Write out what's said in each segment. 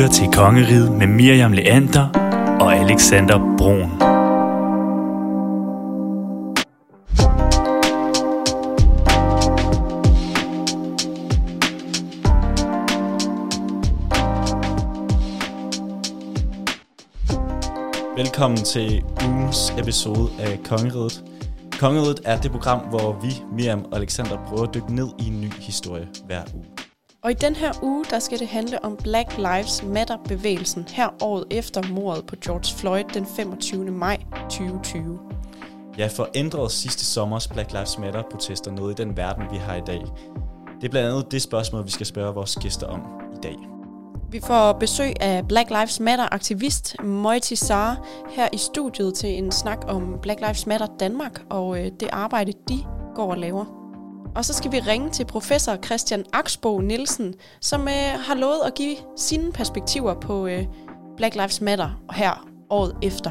lytter til Kongeriget med Miriam Leander og Alexander Brun. Velkommen til ugens episode af Kongeriget. Kongeriget er det program, hvor vi, Miriam og Alexander, prøver at dykke ned i en ny historie hver uge. Og i den her uge, der skal det handle om Black Lives Matter-bevægelsen her året efter mordet på George Floyd den 25. maj 2020. Ja, for ændrede sidste sommers Black Lives Matter-protester noget i den verden, vi har i dag? Det er blandt andet det spørgsmål, vi skal spørge vores gæster om i dag. Vi får besøg af Black Lives Matter-aktivist Moiti Sara her i studiet til en snak om Black Lives Matter Danmark og øh, det arbejde, de går og laver. Og så skal vi ringe til professor Christian Aksbo Nielsen, som øh, har lovet at give sine perspektiver på øh, Black Lives Matter her året efter.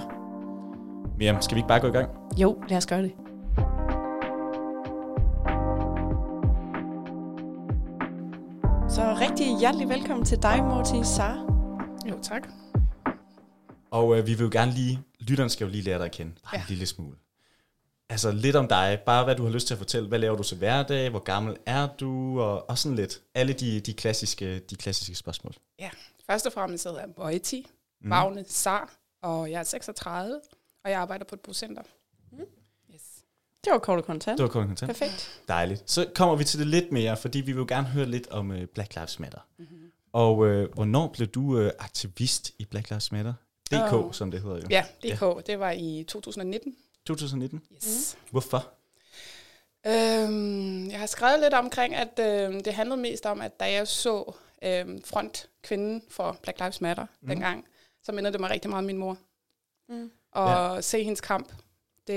Miriam, skal vi ikke bare gå i gang? Jo, lad os gøre det. Så rigtig hjertelig velkommen til dig, Morti Sar. Jo, tak. Og øh, vi vil jo gerne lige, lytteren skal jo lige lære dig at kende, bare ja. en lille smule. Altså lidt om dig, bare hvad du har lyst til at fortælle. Hvad laver du til hverdag? Hvor gammel er du? Og, og sådan lidt. Alle de, de, klassiske, de klassiske spørgsmål. Ja, først og fremmest hedder jeg Boiti, mm. Magne Sar, og jeg er 36, og jeg arbejder på et bocenter. Mm. Yes. Det var kort og kontant. Det var kort og kontant. Perfekt. Dejligt. Så kommer vi til det lidt mere, fordi vi vil jo gerne høre lidt om uh, Black Lives Matter. Mm-hmm. Og uh, hvornår blev du uh, aktivist i Black Lives Matter? DK, oh. som det hedder jo. Ja, DK. Ja. Det var i 2019. 2019? Yes. Mm. Hvorfor? Øhm, jeg har skrevet lidt omkring, at øh, det handlede mest om, at da jeg så øh, frontkvinden for Black Lives Matter mm. dengang, så mindede det mig rigtig meget om min mor. Mm. Og ja. se hendes kamp, det,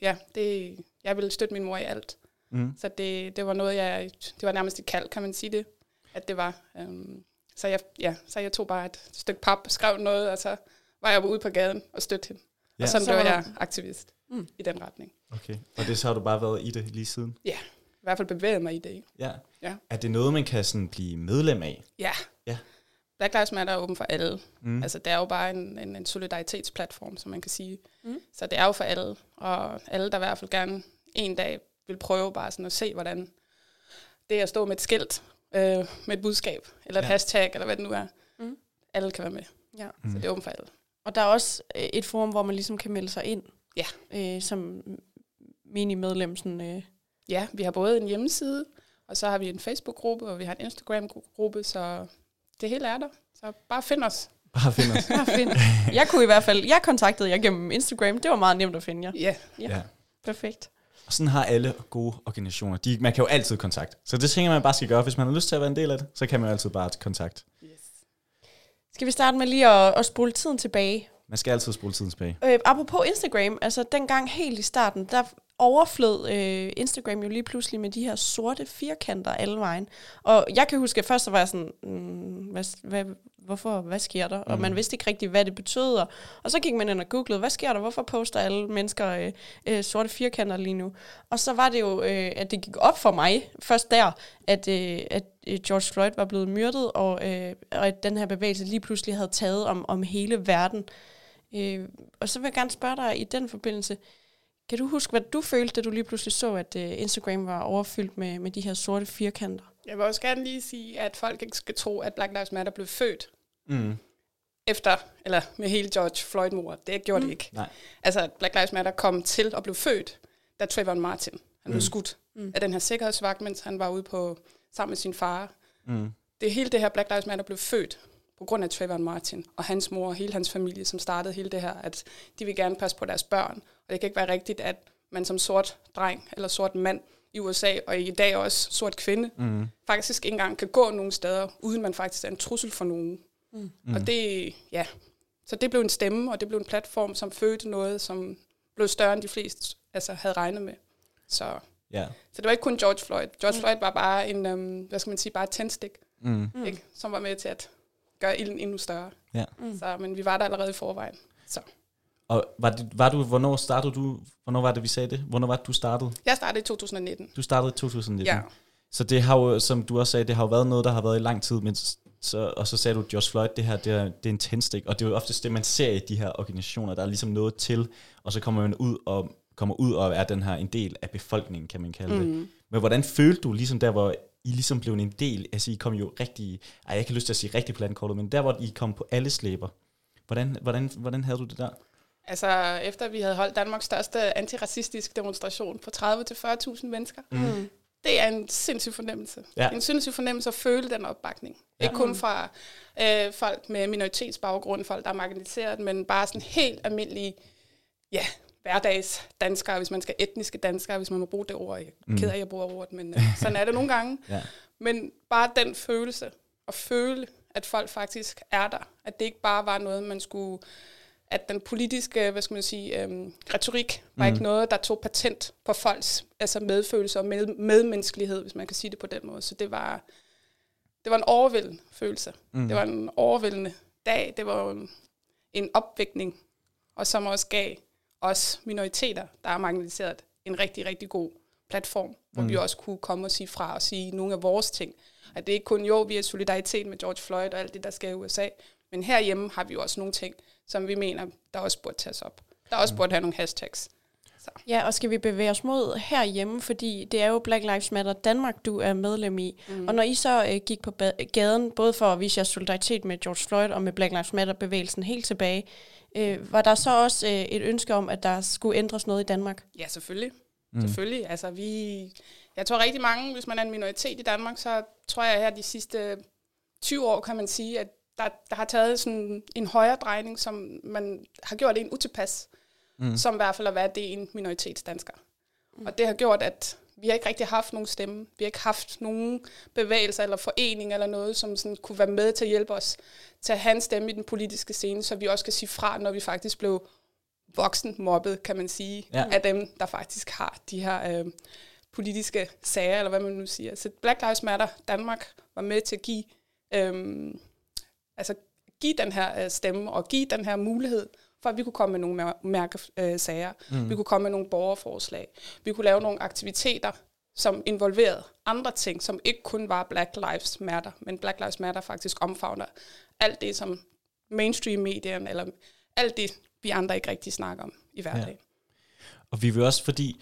ja, det, jeg ville støtte min mor i alt. Mm. Så det, det var noget, jeg, det var nærmest et kald, kan man sige det, at det var. Øhm, så, jeg, ja, så jeg tog bare et stykke pap, skrev noget, og så var jeg ude på gaden og støtte hende. Ja. Og sådan så blev jeg aktivist mm. i den retning. Okay, og det så har du bare været i det lige siden? Ja, i hvert fald bevæget mig i det. Ja. ja. Er det noget, man kan sådan blive medlem af? Ja. ja. Black Lives Matter er åben for alle. Mm. Altså, det er jo bare en, en, en solidaritetsplatform, som man kan sige. Mm. Så det er jo for alle, og alle, der i hvert fald gerne en dag vil prøve bare sådan at se, hvordan det at stå med et skilt, øh, med et budskab, eller et ja. hashtag, eller hvad det nu er, mm. alle kan være med. Ja. Mm. Så det er åben for alle. Og der er også øh, et forum, hvor man ligesom kan melde sig ind. Ja. Øh, som mini-medlem. Sådan, øh. Ja, vi har både en hjemmeside, og så har vi en Facebook-gruppe, og vi har en Instagram-gruppe, så det hele er der. Så bare find os. Bare find os. bare find. Jeg kunne i hvert fald, jeg kontaktede jer gennem Instagram, det var meget nemt at finde jer. Ja. ja. ja. Perfekt. Og sådan har alle gode organisationer. De, man kan jo altid kontakte. Så det tænker man bare skal gøre. Hvis man har lyst til at være en del af det, så kan man jo altid bare kontakte. Yes. Skal vi starte med lige at, at spole tiden tilbage? Man skal altid spole tiden tilbage. Øh, apropos Instagram, altså dengang helt i starten, der overflød øh, Instagram jo lige pludselig med de her sorte firkanter alle vejen. Og jeg kan huske, at først så var jeg sådan, mm, hvad, hvad, hvorfor, hvad sker der? Mm. Og man vidste ikke rigtig, hvad det betød. Og så gik man ind og googlede, hvad sker der? Hvorfor poster alle mennesker øh, øh, sorte firkanter lige nu? Og så var det jo, øh, at det gik op for mig først der, at, øh, at øh, George Floyd var blevet myrdet, og, øh, og at den her bevægelse lige pludselig havde taget om, om hele verden. Øh, og så vil jeg gerne spørge dig i den forbindelse, kan du huske, hvad du følte, da du lige pludselig så, at uh, Instagram var overfyldt med, med de her sorte firkanter? Jeg vil også gerne lige sige, at folk ikke skal tro, at Black Lives Matter blev født mm. efter, eller med hele George Floyd-mordet. Det gjorde mm. det ikke. Nej. Altså, Black Lives Matter kom til at blive født, da Trayvon Martin han mm. blev skudt mm. af den her sikkerhedsvagt, mens han var ude på sammen med sin far. Mm. Det hele det her Black Lives Matter blev født på grund af Trayvon Martin og hans mor og hele hans familie, som startede hele det her, at de vil gerne passe på deres børn. Og det kan ikke være rigtigt, at man som sort dreng eller sort mand i USA, og i dag også sort kvinde, mm. faktisk ikke engang kan gå nogen steder, uden man faktisk er en trussel for nogen. Mm. Og det, ja, så det blev en stemme, og det blev en platform, som fødte noget, som blev større end de fleste altså, havde regnet med. Så, yeah. så det var ikke kun George Floyd. George mm. Floyd var bare en, um, hvad skal man sige, bare et tændstik, mm. ikke, som var med til at gøre ilden endnu større. Ja. Mm. Så, men vi var der allerede i forvejen. Så. Og var, det, var du, hvornår startede du, hvornår var det, vi sagde det? Hvornår var det, du startede? Jeg startede i 2019. Du startede i 2019? Ja. Så det har jo, som du også sagde, det har jo været noget, der har været i lang tid, men så, og så sagde du, Josh Floyd, det her det er, det er en tændstik, og det er jo oftest det, man ser i de her organisationer, der er ligesom noget til, og så kommer man ud og kommer ud og er den her en del af befolkningen, kan man kalde det. Mm. Men hvordan følte du ligesom der, hvor I ligesom blev en del, altså I kom jo rigtig, ej, jeg kan lyst til at sige rigtig på landkortet, men der, hvor I kom på alle slæber, hvordan, hvordan, hvordan havde du det der? Altså, efter vi havde holdt Danmarks største antiracistisk demonstration på 30-40.000 mennesker, mm. det er en sindssyg fornemmelse. Ja. En sindssyg fornemmelse at føle den opbakning. Ja. Ikke kun fra øh, folk med minoritetsbaggrund, folk, der er marginaliseret, men bare sådan helt almindelige, ja, hverdags danskere, hvis man skal etniske danskere, hvis man må bruge det ord. Jeg mm. keder, at jeg bruger ordet, men øh, sådan er det nogle gange. ja. Men bare den følelse, at føle, at folk faktisk er der. At det ikke bare var noget, man skulle at den politiske, hvad skal man sige, øhm, retorik var mm. ikke noget, der tog patent på folks altså medfølelse og med, medmenneskelighed, hvis man kan sige det på den måde. Så det var, det var en overvældende følelse. Mm. Det var en overvældende dag. Det var en, en opvækning, og som også gav os minoriteter, der er marginaliseret, en rigtig, rigtig god platform, hvor mm. vi også kunne komme og sige fra og sige nogle af vores ting. At det ikke kun jo, vi er solidaritet med George Floyd og alt det, der sker i USA, men herhjemme har vi jo også nogle ting, som vi mener, der også burde tages op. Der også mm. burde have nogle hashtags. Så. Ja, og skal vi bevæge os mod herhjemme, fordi det er jo Black Lives Matter Danmark, du er medlem i. Mm. Og når I så øh, gik på gaden, både for at vise jeres solidaritet med George Floyd og med Black Lives Matter-bevægelsen helt tilbage, øh, var der så også øh, et ønske om, at der skulle ændres noget i Danmark? Ja, selvfølgelig. Mm. Selvfølgelig. Altså, vi, jeg tror rigtig mange, hvis man er en minoritet i Danmark, så tror jeg her de sidste 20 år, kan man sige, at der, der har taget sådan en højere drejning, som man har gjort en utilpas, mm. som i hvert fald at være det en minoritetsdansker. Mm. Og det har gjort, at vi har ikke rigtig haft nogen stemme. Vi har ikke haft nogen bevægelser eller forening eller noget, som sådan kunne være med til at hjælpe os til at have en stemme i den politiske scene, så vi også kan sige fra, når vi faktisk blev voksen mobbet, kan man sige, ja. af dem, der faktisk har de her øh, politiske sager, eller hvad man nu siger. Så Black Lives Matter Danmark var med til at give øh, altså give den her øh, stemme og give den her mulighed, for at vi kunne komme med nogle mærkesager. Øh, mm. Vi kunne komme med nogle borgerforslag. Vi kunne lave nogle aktiviteter, som involverede andre ting, som ikke kun var Black Lives Matter, men Black Lives Matter faktisk omfavner alt det, som mainstream-medierne, eller alt det, vi andre ikke rigtig snakker om i hverdagen. Ja. Og vi vil også, fordi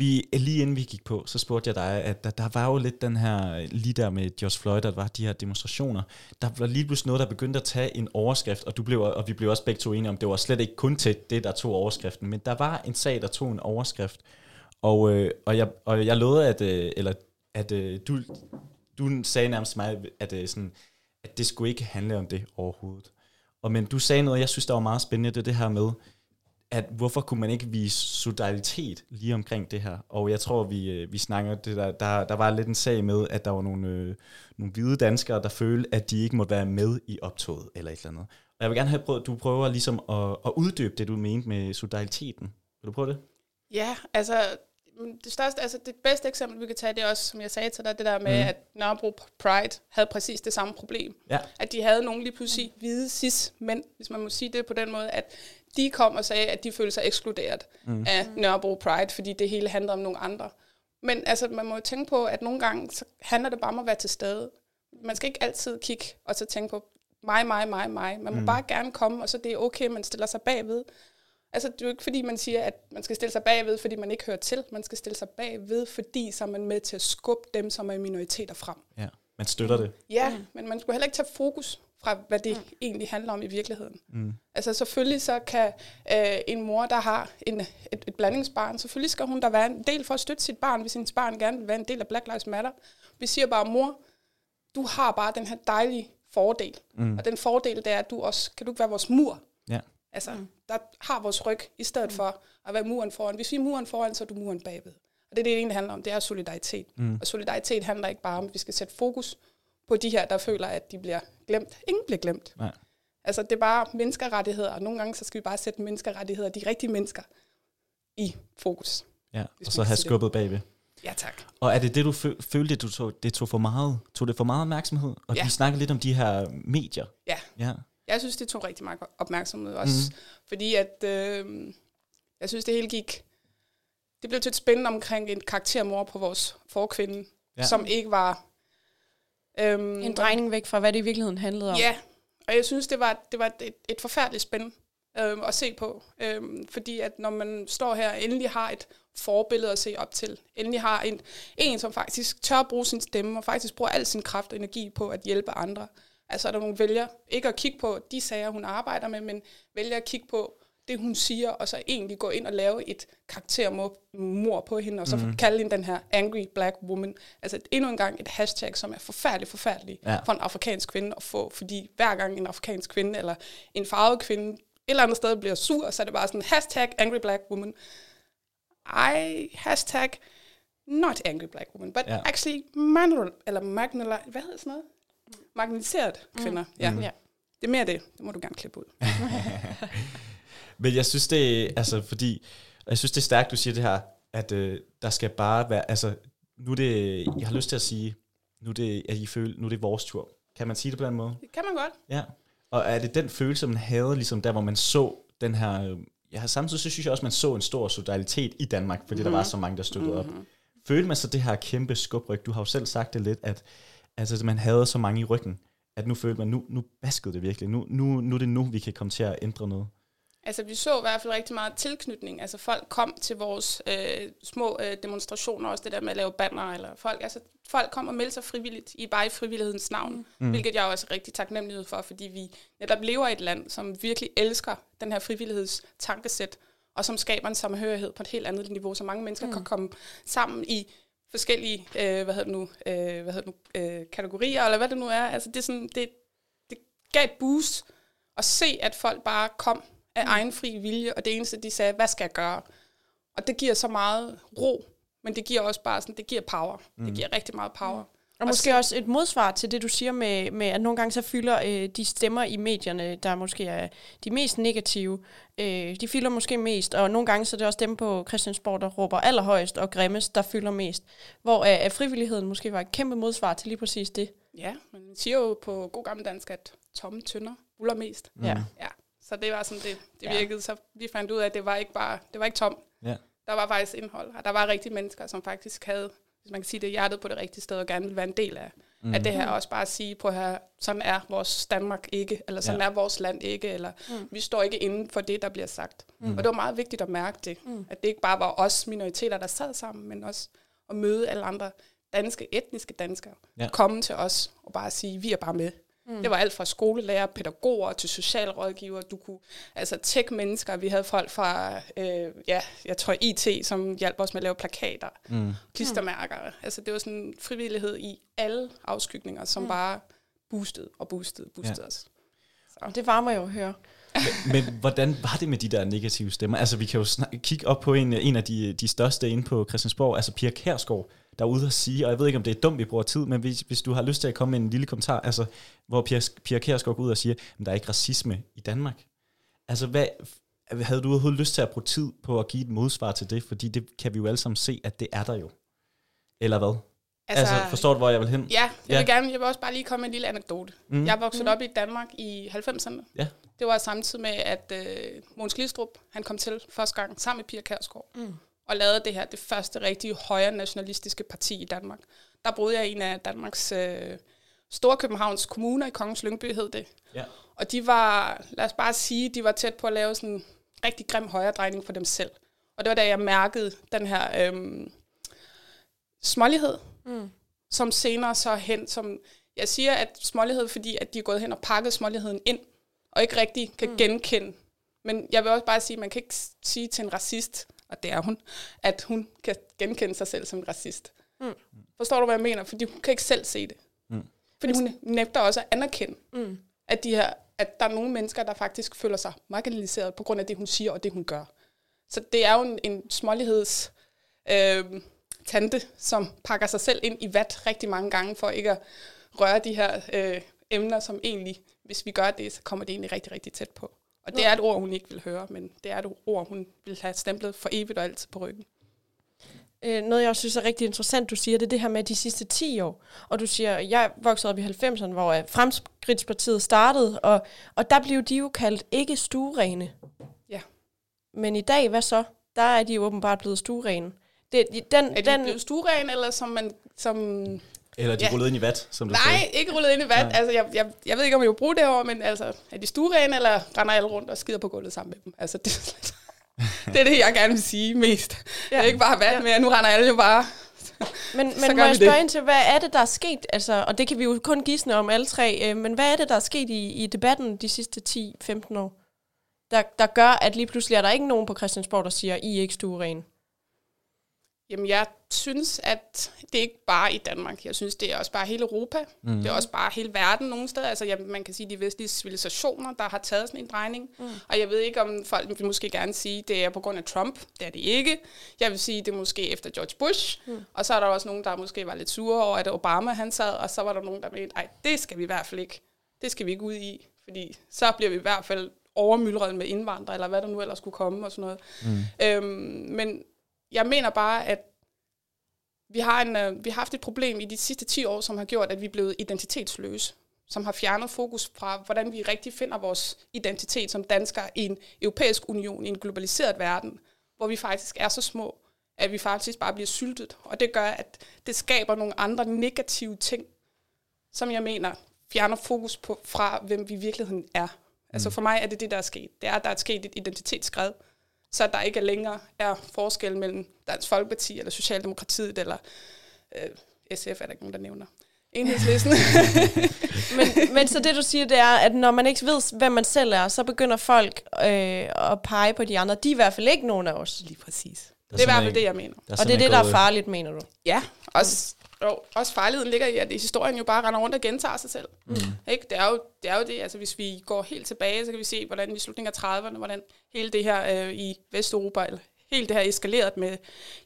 vi, lige inden vi gik på, så spurgte jeg dig, at der, der var jo lidt den her, lige der med George Floyd, der var de her demonstrationer, der var lige pludselig noget, der begyndte at tage en overskrift, og, du blev, og vi blev også begge to enige om, det var slet ikke kun til det, der tog overskriften, men der var en sag, der tog en overskrift, og, øh, og, jeg, og jeg lovede, at, øh, eller, at øh, du, du sagde nærmest mig, at, øh, sådan, at det skulle ikke handle om det overhovedet. Og men du sagde noget, jeg synes, der var meget spændende, det det her med, at hvorfor kunne man ikke vise solidaritet lige omkring det her? Og jeg tror, vi, øh, vi snakker, det der, der, der var lidt en sag med, at der var nogle, øh, nogle hvide danskere, der følte, at de ikke måtte være med i optoget eller et eller andet. Og jeg vil gerne have prøvet, du prøver ligesom at, at uddybe det, du mente med solidariteten. Vil du prøve det? Ja, altså det største, altså det bedste eksempel, vi kan tage, det er også, som jeg sagde til dig, det der med, mm. at Nørrebro Pride havde præcis det samme problem. Ja. At de havde nogle lige pludselig hvide cis-mænd, hvis man må sige det på den måde, at de kom og sagde, at de følte sig ekskluderet mm. af Nørrebro Pride, fordi det hele handler om nogle andre. Men altså, man må jo tænke på, at nogle gange så handler det bare om at være til stede. Man skal ikke altid kigge og så tænke på mig, mig, mig, mig. Man må mm. bare gerne komme, og så det er okay, man stiller sig bagved. Altså, det er jo ikke fordi, man siger, at man skal stille sig bagved, fordi man ikke hører til. Man skal stille sig bagved, fordi så er man med til at skubbe dem, som er minoriteter frem. Ja, man støtter det. Ja, mm. men man skulle heller ikke tage fokus fra, hvad det mm. egentlig handler om i virkeligheden. Mm. Altså selvfølgelig så kan øh, en mor, der har en, et, et blandingsbarn, selvfølgelig skal hun der være en del for at støtte sit barn, hvis hendes barn gerne vil være en del af Black Lives Matter. Vi siger bare, mor, du har bare den her dejlige fordel. Mm. Og den fordel, det er, at du også, kan du ikke være vores mur? Ja. Altså, mm. der har vores ryg, i stedet mm. for at være muren foran. Hvis vi er muren foran, så er du muren bagved. Og det er det, det egentlig handler om, det er solidaritet. Mm. Og solidaritet handler ikke bare om, at vi skal sætte fokus på de her, der føler, at de bliver glemt. Ingen bliver glemt. Nej. Altså, det er bare menneskerettigheder, og nogle gange så skal vi bare sætte menneskerettigheder, de rigtige mennesker, i fokus. Ja, og så have skubbet bagved. Ja, tak. Og er det det, du følte, du tog, det tog for meget, tog det for meget opmærksomhed? Og ja. vi snakker lidt om de her medier. Ja. ja. Jeg synes, det tog rigtig meget opmærksomhed også. Mm. Fordi at, øh, jeg synes, det hele gik... Det blev til et spændende omkring en karaktermor på vores forkvinde, ja. som ikke var Øhm, en drejning væk fra, hvad det i virkeligheden handlede om. Ja, og jeg synes, det var, det var et, et forfærdeligt spænd øhm, at se på. Øhm, fordi at når man står her og endelig har et forbillede at se op til, endelig har en, en, som faktisk tør bruge sin stemme, og faktisk bruger al sin kraft og energi på at hjælpe andre. Altså er der nogle vælger ikke at kigge på de sager, hun arbejder med, men vælger at kigge på det, hun siger, og så egentlig gå ind og lave et karaktermor på hende, og så mm. kalde hende den her angry black woman. Altså endnu en gang et hashtag, som er forfærdeligt, forfærdeligt ja. for en afrikansk kvinde at få, fordi hver gang en afrikansk kvinde, eller en farvet kvinde, et eller andet sted bliver sur, så er det bare sådan, hashtag angry black woman. I hashtag not angry black woman, but ja. actually manual, eller magnal, hvad hedder sådan noget? Marginaliseret kvinder, mm. ja. Mm. ja. Det er mere det. Det må du gerne klippe ud. Men jeg synes, det er, altså, fordi, jeg synes, det er stærkt, du siger det her, at øh, der skal bare være, altså, nu er det, jeg har lyst til at sige, nu er det, at I føler, nu er det vores tur. Kan man sige det på den måde? Det kan man godt. Ja. Og er det den følelse, man havde, ligesom der, hvor man så den her, ja, samtidig så synes jeg også, man så en stor solidaritet i Danmark, fordi mm-hmm. der var mhm. så mange, der støttede mm-hmm. op. Mhm. Følte man så det her kæmpe skubryg? Du har jo selv sagt det lidt, at altså, man havde så mange i ryggen, at nu følte man, nu, nu baskede det virkelig. Nu, nu, nu er det nu, vi kan komme til at ændre noget. Altså, vi så i hvert fald rigtig meget tilknytning. Altså, folk kom til vores øh, små øh, demonstrationer, også det der med at lave banner, eller folk, altså, folk kom og meldte sig frivilligt, i bare i frivillighedens navn, mm. hvilket jeg også er rigtig taknemmelig for, fordi vi netop lever i et land, som virkelig elsker den her frivilligheds tankesæt, og som skaber en samhørighed på et helt andet niveau, så mange mennesker mm. kan komme sammen i forskellige øh, hvad hedder det nu, øh, hvad hedder det nu øh, kategorier, eller hvad det nu er. Altså, det, er sådan, det, det gav et boost at se, at folk bare kom af mm. egen fri vilje, og det eneste, de sagde, hvad skal jeg gøre? Og det giver så meget ro, men det giver også bare sådan, det giver power. Mm. Det giver rigtig meget power. Mm. Og måske også et modsvar til det, du siger med, med at nogle gange så fylder øh, de stemmer i medierne, der måske er de mest negative, øh, de fylder måske mest, og nogle gange så er det også dem på Christiansborg, der råber allerhøjst og grimmest, der fylder mest. Hvor øh, frivilligheden måske var et kæmpe modsvar til lige præcis det. Ja, man siger jo på god gammel dansk, at tomme tønder ruller mest. Mm. Ja. ja. Så det var sådan, det, det virkede. Ja. Så vi fandt ud af, at det var ikke bare, det var ikke tom. Ja. Der var faktisk indhold, og der var rigtig mennesker, som faktisk havde, hvis man kan sige det, hjertet på det rigtige sted, og gerne ville være en del af, mm. af det her. Også bare at sige på her, sådan er vores Danmark ikke, eller sådan ja. er vores land ikke, eller mm. vi står ikke inden for det, der bliver sagt. Mm. Og det var meget vigtigt at mærke det, mm. at det ikke bare var os minoriteter, der sad sammen, men også at møde alle andre danske, etniske danskere, ja. komme til os og bare sige, vi er bare med. Mm. Det var alt fra skolelærer, pædagoger til socialrådgiver. Du kunne, altså tech-mennesker. Vi havde folk fra, øh, ja, jeg tror IT, som hjalp os med at lave plakater, mm. klistermærker. Mm. Altså det var sådan frivillighed i alle afskygninger, som mm. bare boostede og boostede, boostede ja. os. Så. Det varmer jo at høre. men, men hvordan var det med de der negative stemmer? Altså vi kan jo snak- kigge op på en, en af de, de største inde på Christiansborg, altså Pia Kærsgaard, der er ude at sige, og jeg ved ikke, om det er dumt, vi bruger tid, men hvis, hvis du har lyst til at komme med en lille kommentar, altså, hvor Pia, Pia Kjærsgaard går ud og siger, at der er ikke racisme i Danmark. Altså, hvad, havde du overhovedet lyst til at bruge tid på at give et modsvar til det? Fordi det kan vi jo alle sammen se, at det er der jo. Eller hvad? Altså, altså forstår du, hvor jeg vil hen? Ja, jeg ja. vil gerne, jeg vil også bare lige komme med en lille anekdote. Mm. Jeg voksede mm. op i Danmark i 90'erne. Ja. Det var samtidig med, at uh, Måns Glistrup, han kom til første gang sammen med Pia Kærsgaard. Mm og lavede det her, det første rigtige højre nationalistiske parti i Danmark. Der boede jeg i en af Danmarks øh, store Københavns kommuner, i Kongens Lyngby hed det. Ja. Og de var, lad os bare sige, de var tæt på at lave sådan en rigtig grim højredrejning for dem selv. Og det var da jeg mærkede den her øhm, smålighed, mm. som senere så hen, som jeg siger, at smålighed, fordi at de er gået hen og pakket småligheden ind, og ikke rigtig kan mm. genkende. Men jeg vil også bare sige, at man kan ikke sige til en racist, og det er hun, at hun kan genkende sig selv som en racist. Mm. Forstår du, hvad jeg mener? Fordi hun kan ikke selv se det. Mm. Fordi hun nægter også at anerkende, mm. at, de her, at der er nogle mennesker, der faktisk føler sig marginaliseret på grund af det, hun siger og det, hun gør. Så det er jo en, en småligheds øh, tante, som pakker sig selv ind i vat rigtig mange gange, for ikke at røre de her øh, emner, som egentlig, hvis vi gør det, så kommer det egentlig rigtig, rigtig tæt på. Og det er et ord, hun ikke vil høre, men det er et ord, hun vil have stemplet for evigt og altid på ryggen. Øh, noget, jeg også synes er rigtig interessant, du siger, det er det her med de sidste 10 år. Og du siger, jeg voksede op i 90'erne, hvor øh, Fremskridtspartiet startede, og, og der blev de jo kaldt ikke stuerene. Ja. Men i dag, hvad så? Der er de jo åbenbart blevet stuerene. Det, den, er de den, blevet stuerene, eller som man... Som Eller de ja. rullet ind i vat, som du Nej, sagde. ikke rullet ind i vat. Ja. Altså, jeg, jeg, jeg ved ikke, om jeg vil bruge det over, men altså, er de stuerene, eller render alle rundt og skider på gulvet sammen med dem? Altså, det, det er det, jeg gerne vil sige mest. Ja. Det er ikke bare vand, ja. men nu render alle jo bare men, men må jeg spørge ind til, hvad er det, der er sket? Altså, og det kan vi jo kun gisne om alle tre, øh, men hvad er det, der er sket i, i debatten de sidste 10-15 år? Der, der gør, at lige pludselig er der ikke nogen på Christiansborg, der siger, I er ikke stueren. Jamen, jeg synes, at det er ikke bare i Danmark. Jeg synes, det er også bare hele Europa. Mm. Det er også bare hele verden nogle steder. Altså, ja, man kan sige, de vestlige civilisationer, der har taget sådan en drejning. Mm. Og jeg ved ikke, om folk vil måske gerne sige, at det er på grund af Trump. Det er det ikke. Jeg vil sige, det er måske efter George Bush. Mm. Og så er der også nogen, der måske var lidt sure over, at Obama han sad. Og så var der nogen, der mente, nej, det skal vi i hvert fald ikke. Det skal vi ikke ud i. Fordi så bliver vi i hvert fald overmyldret med indvandrere, eller hvad der nu ellers skulle komme og sådan noget. Mm. Øhm, men jeg mener bare, at vi har, en, øh, vi har haft et problem i de sidste 10 år, som har gjort, at vi er blevet identitetsløse som har fjernet fokus fra, hvordan vi rigtig finder vores identitet som danskere i en europæisk union, i en globaliseret verden, hvor vi faktisk er så små, at vi faktisk bare bliver syltet. Og det gør, at det skaber nogle andre negative ting, som jeg mener fjerner fokus på fra, hvem vi i virkeligheden er. Altså mm. for mig er det det, der er sket. Det er, at der er sket et identitetsskred, så der ikke længere er forskel mellem Dansk Folkeparti eller Socialdemokratiet eller øh, SF, er der ikke nogen, der nævner. Enhedslisten. men, men så det du siger, det er, at når man ikke ved, hvem man selv er, så begynder folk øh, at pege på de andre. De er i hvert fald ikke nogen af os. Lige præcis. Det er i hvert fald det, jeg mener. Og det er det, der er farligt, mener du? Ja, også jo, også farligheden ligger i, at historien jo bare render rundt og gentager sig selv. Mm. Ikke? Det, er jo, det er jo det, altså hvis vi går helt tilbage, så kan vi se, hvordan i slutningen af 30'erne, hvordan hele det her øh, i Vesteuropa, eller hele det her eskaleret med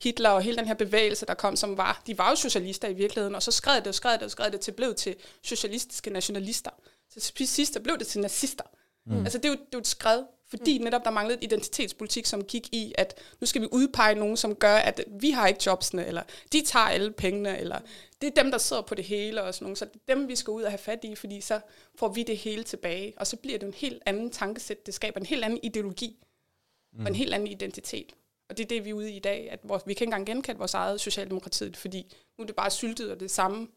Hitler og hele den her bevægelse, der kom, som var, de var jo socialister i virkeligheden, og så skred det og skred det og skred det til, blev til socialistiske nationalister. Så til sidst blev det til nazister. Mm. Altså det er, jo, det er jo et skred, fordi mm. netop der manglede identitetspolitik, som gik i, at nu skal vi udpege nogen, som gør, at vi har ikke jobsene, eller de tager alle pengene, eller det er dem, der sidder på det hele, og sådan nogle, så det er dem, vi skal ud og have fat i, fordi så får vi det hele tilbage, og så bliver det en helt anden tankesæt, det skaber en helt anden ideologi, mm. og en helt anden identitet. Og det er det, vi er ude i i dag, at vores, vi kan ikke engang genkende vores eget Socialdemokratiet, fordi nu er det bare syltet og det samme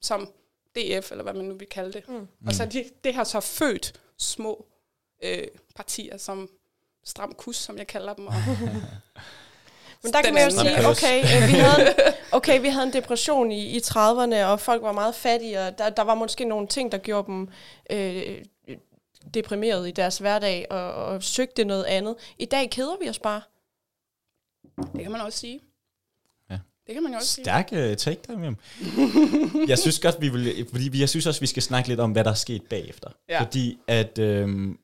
som DF, eller hvad man nu vil kalde det. Mm. Og så det, det har så født små øh, partier som Stram Kus, som jeg kalder dem. Og Men der kan man jo sige, okay, øh, vi havde, okay, vi havde en depression i, i 30'erne, og folk var meget fattige, og der, der var måske nogle ting, der gjorde dem øh, deprimeret i deres hverdag, og, og søgte noget andet. I dag keder vi os bare. Det kan man også sige. Ja. Det kan man jo også Stærk sige. uh, take der, jeg synes godt, vi vil, fordi jeg synes også, vi skal snakke lidt om, hvad der er sket bagefter. Ja. Fordi at øh,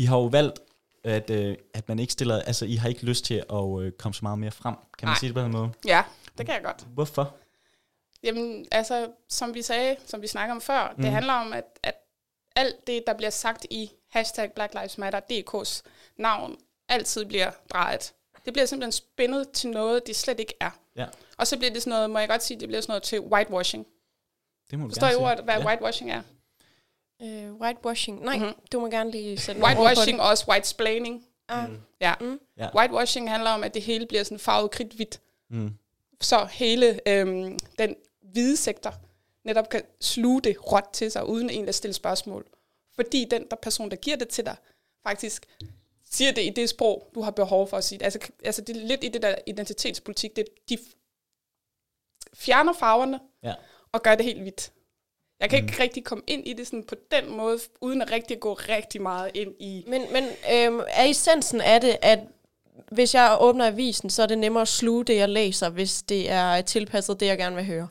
I har jo valgt, at, øh, at man ikke stiller, altså I har ikke lyst til at øh, komme så meget mere frem. Kan man Nej. sige det på den måde? Ja, det kan jeg godt. Hvorfor? Jamen, altså, som vi sagde, som vi snakker om før, mm. det handler om, at, at alt det, der bliver sagt i hashtag Black Lives Matter, DK's navn, altid bliver drejet. Det bliver simpelthen spændet til noget, det slet ikke er. Ja. Og så bliver det sådan noget, må jeg godt sige, det bliver sådan noget til whitewashing. Det må du Forstår I ordet, hvad ja. whitewashing er? Uh, whitewashing. Nej, mm-hmm. du må gerne lige sætte Whitewashing og også whitesplaining. Ah. Mm. Ja. Mm. ja. Whitewashing handler om, at det hele bliver sådan farvet kridhvidt. Mm. Så hele øhm, den hvide sektor netop kan sluge det råt til sig, uden en at stille spørgsmål. Fordi den der person, der giver det til dig, faktisk siger det i det sprog, du har behov for at sige det. Altså, altså det er lidt i det der identitetspolitik, det, de fjerner farverne ja. og gør det helt hvidt. Jeg kan mm. ikke rigtig komme ind i det sådan på den måde, uden at rigtig gå rigtig meget ind i... Men, men øhm, er essensen af det, at hvis jeg åbner avisen, så er det nemmere at sluge det, jeg læser, hvis det er tilpasset det, jeg gerne vil høre?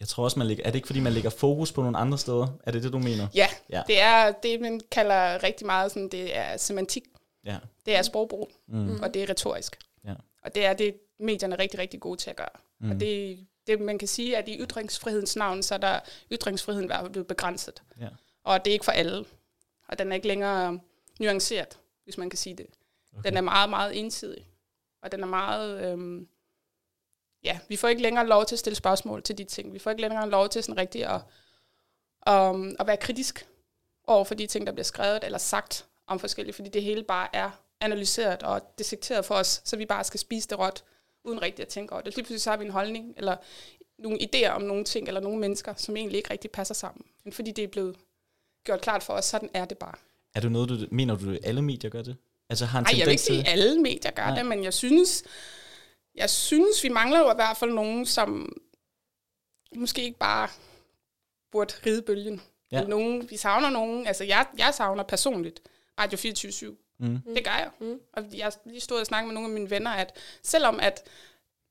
Jeg tror også, man lægger, er det ikke fordi, man lægger fokus på nogle andre steder? Er det det, du mener? Ja, ja. det er det, man kalder rigtig meget sådan, det er semantik. Ja. Det er sprogbrug, mm. og det er retorisk. Ja. Og det er det, medierne er rigtig, rigtig gode til at gøre. Mm. Og det, det, man kan sige, at i ytringsfrihedens navn, så er der ytringsfriheden blevet begrænset. Ja. Og det er ikke for alle. Og den er ikke længere nuanceret, hvis man kan sige det. Okay. Den er meget, meget ensidig. Og den er meget... Øhm, ja, vi får ikke længere lov til at stille spørgsmål til de ting. Vi får ikke længere lov til sådan rigtig at, um, at være kritisk over for de ting, der bliver skrevet eller sagt om forskellige, fordi det hele bare er analyseret og dissekteret for os, så vi bare skal spise det råt, uden rigtig at tænke over det. Lige pludselig så har vi en holdning, eller nogle idéer om nogle ting, eller nogle mennesker, som egentlig ikke rigtig passer sammen. Men fordi det er blevet gjort klart for os, sådan er det bare. Er det noget, du, mener du, alle medier gør det? Altså har en Ej, jeg vil ikke sige, at alle medier gør Nej. det, men jeg synes, jeg synes, vi mangler jo i hvert fald nogen, som måske ikke bare burde ride bølgen. Ja. Nogen, vi savner nogen, altså jeg, jeg savner personligt Radio 24 mm. Det gør jeg. Mm. Og jeg har lige stået og snakket med nogle af mine venner, at selvom at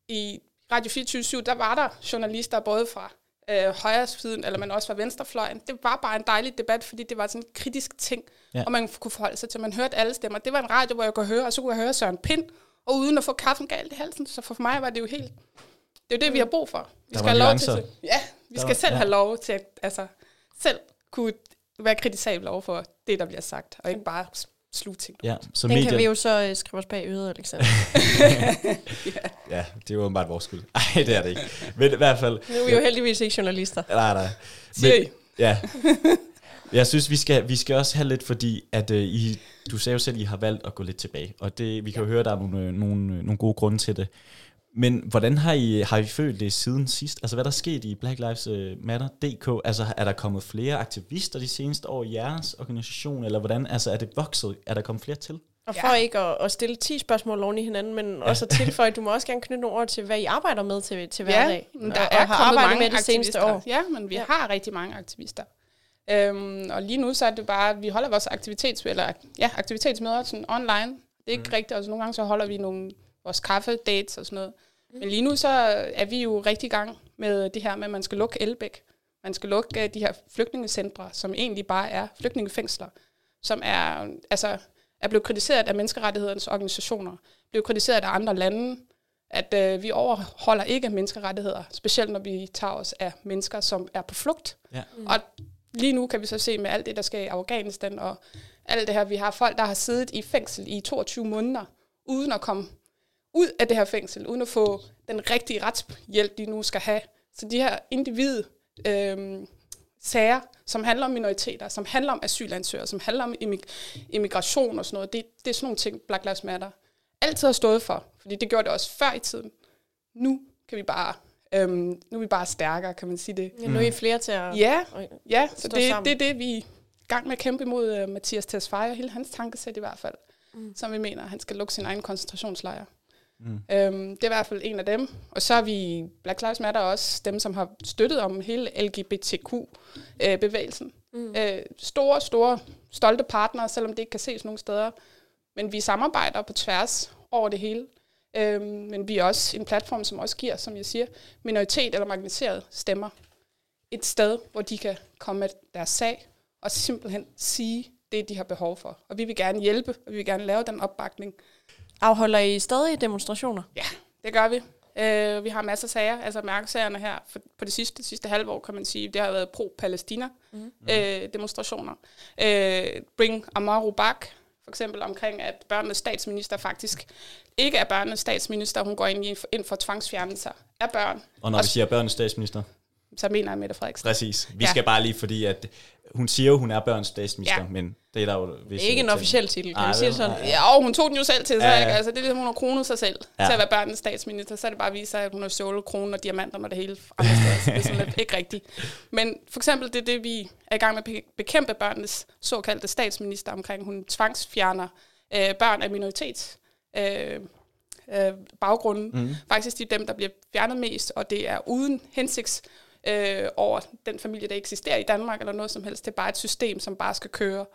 i Radio 24 der var der journalister både fra øh, højre siden, eller man også fra venstrefløjen. Det var bare en dejlig debat, fordi det var sådan en kritisk ting, ja. og man kunne forholde sig til. Man hørte alle stemmer. Det var en radio, hvor jeg kunne høre, og så kunne jeg høre Søren Pind, og uden at få kaffen galt i halsen. Så for mig var det jo helt... Det er jo det, vi har brug for. Vi der skal have lov til, Ja, vi der skal var, selv ja. have lov til at altså, selv kunne være kritisabel over for det, der bliver sagt, og ikke bare ting. Ja, så Den medier... kan vi jo så uh, skrive os bag øret, Alexander. ja. ja, det er jo bare vores skyld. Nej, det er det ikke. Men i hvert fald... Nu er vi jo heldigvis ikke journalister. Nej, nej. Men, ja. Jeg synes, vi skal, vi skal også have lidt, fordi at uh, I, du sagde jo selv, at I har valgt at gå lidt tilbage, og det, vi kan jo høre, at der er nogle, nogle, nogle gode grunde til det. Men hvordan har I, har I følt det siden sidst? Altså hvad der er sket i Black Lives øh, Matter DK? Altså er der kommet flere aktivister de seneste år i jeres organisation? Eller hvordan? Altså er det vokset? Er der kommet flere til? Og for ja. ikke at, at stille 10 spørgsmål oven i hinanden, men ja. også at tilføje, du må også gerne knytte nogle ord til, hvad I arbejder med til, til hverdag. Ja, der er og har arbejdet mange med det seneste år. Ja, men vi ja. har rigtig mange aktivister. Øhm, og lige nu så er det bare, at vi holder vores aktivitets, eller, ja, aktivitetsmøder sådan online. Det er ikke mm. rigtigt, altså nogle gange så holder vi nogle vores kaffe-dates og sådan noget. Mm. Men lige nu så er vi jo rigtig i gang med det her med, at man skal lukke Elbæk. Man skal lukke uh, de her flygtningecentre, som egentlig bare er flygtningefængsler, som er, altså, er blevet kritiseret af menneskerettighedernes organisationer, blevet kritiseret af andre lande, at uh, vi overholder ikke menneskerettigheder, specielt når vi tager os af mennesker, som er på flugt. Ja. Mm. Og lige nu kan vi så se med alt det, der sker i Afghanistan, og alt det her, vi har folk, der har siddet i fængsel i 22 måneder, uden at komme ud af det her fængsel, uden at få den rigtige retshjælp, de nu skal have. Så de her individ øh, sager, som handler om minoriteter, som handler om asylansøgere, som handler om immig- immigration og sådan noget, det, det er sådan nogle ting, Black Lives Matter altid har stået for. Fordi det gjorde det også før i tiden. Nu kan vi bare Øhm, nu er vi bare stærkere, kan man sige det. Ja, nu er I flere til at Ja, ja så det, det er det, vi er i gang med at kæmpe imod uh, Mathias Tesfaye og hele hans tankesæt i hvert fald, mm. som vi mener, at han skal lukke sin egen koncentrationslejr. Mm. Øhm, det er i hvert fald en af dem. Og så er vi, Black Lives Matter også dem, som har støttet om hele LGBTQ-bevægelsen. Øh, mm. Øh, store, store, stolte partnere, selvom det ikke kan ses nogen steder. Men vi samarbejder på tværs over det hele. Øhm, men vi er også en platform, som også giver, som jeg siger, minoritet eller marginaliseret stemmer. Et sted, hvor de kan komme med deres sag og simpelthen sige det, de har behov for. Og vi vil gerne hjælpe, og vi vil gerne lave den opbakning, Afholder I stadig demonstrationer? Ja, det gør vi. Uh, vi har masser af sager, altså mærkesagerne her for, på det sidste, det sidste halve år, kan man sige, det har været pro-Palæstina mm. demonstrationer. Uh, Bring Amaru Back, for eksempel omkring, at børnenes statsminister faktisk ikke er børnenes statsminister, hun går ind, i, ind for tvangsfjernelser af børn. Og når og vi siger børnenes statsminister? Så mener jeg Mette Frederiksen. Præcis. Vi ja. skal bare lige, fordi at hun siger jo, hun er børns statsminister, ja. men det er der jo... Er ikke en officiel titel, kan Ej, vi sige sådan? Ja, og hun tog den jo selv til sig, ja, ja. Altså, det er ligesom, hun har kronet sig selv ja. til at være børnens statsminister. Så er det bare at vise sig, at hun har stjålet kronen og diamanter med det hele andre steder. Så det er sådan lidt ikke rigtigt. Men for eksempel det er det, vi er i gang med at bekæmpe børnenes såkaldte statsminister omkring. Hun tvangsfjerner øh, børn af minoritets øh, øh, baggrunden. Mm. Faktisk de er dem, der bliver fjernet mest, og det er uden hensigts øh, over den familie, der eksisterer i Danmark, eller noget som helst. Det er bare et system, som bare skal køre,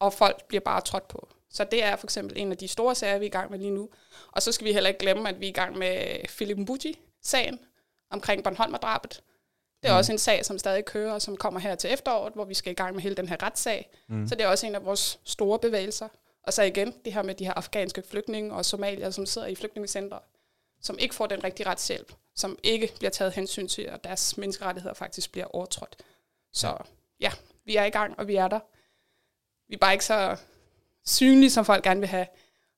og folk bliver bare trådt på. Så det er for eksempel en af de store sager, vi er i gang med lige nu. Og så skal vi heller ikke glemme, at vi er i gang med Philip Mbuji-sagen omkring Bornholmer-drabet. Det er mm. også en sag, som stadig kører, og som kommer her til efteråret, hvor vi skal i gang med hele den her retssag. Mm. Så det er også en af vores store bevægelser. Og så igen, det her med de her afghanske flygtninge og somalier, som sidder i flygtningecentre, som ikke får den rigtige retshjælp som ikke bliver taget hensyn til, at deres menneskerettigheder faktisk bliver overtrådt. Så ja, vi er i gang, og vi er der. Vi er bare ikke så synlige, som folk gerne vil have,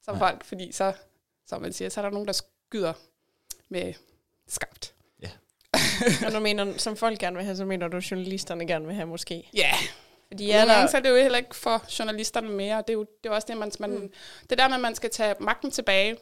som ja. folk, fordi så, som man siger, så er der nogen, der skyder med skarpt. Ja. og du mener, som folk gerne vil have, så mener du, journalisterne gerne vil have måske? Ja, fordi er der... så er det jo heller ikke for journalisterne mere. Det er jo det er også det, man, man, mm. det der med, at man skal tage magten tilbage.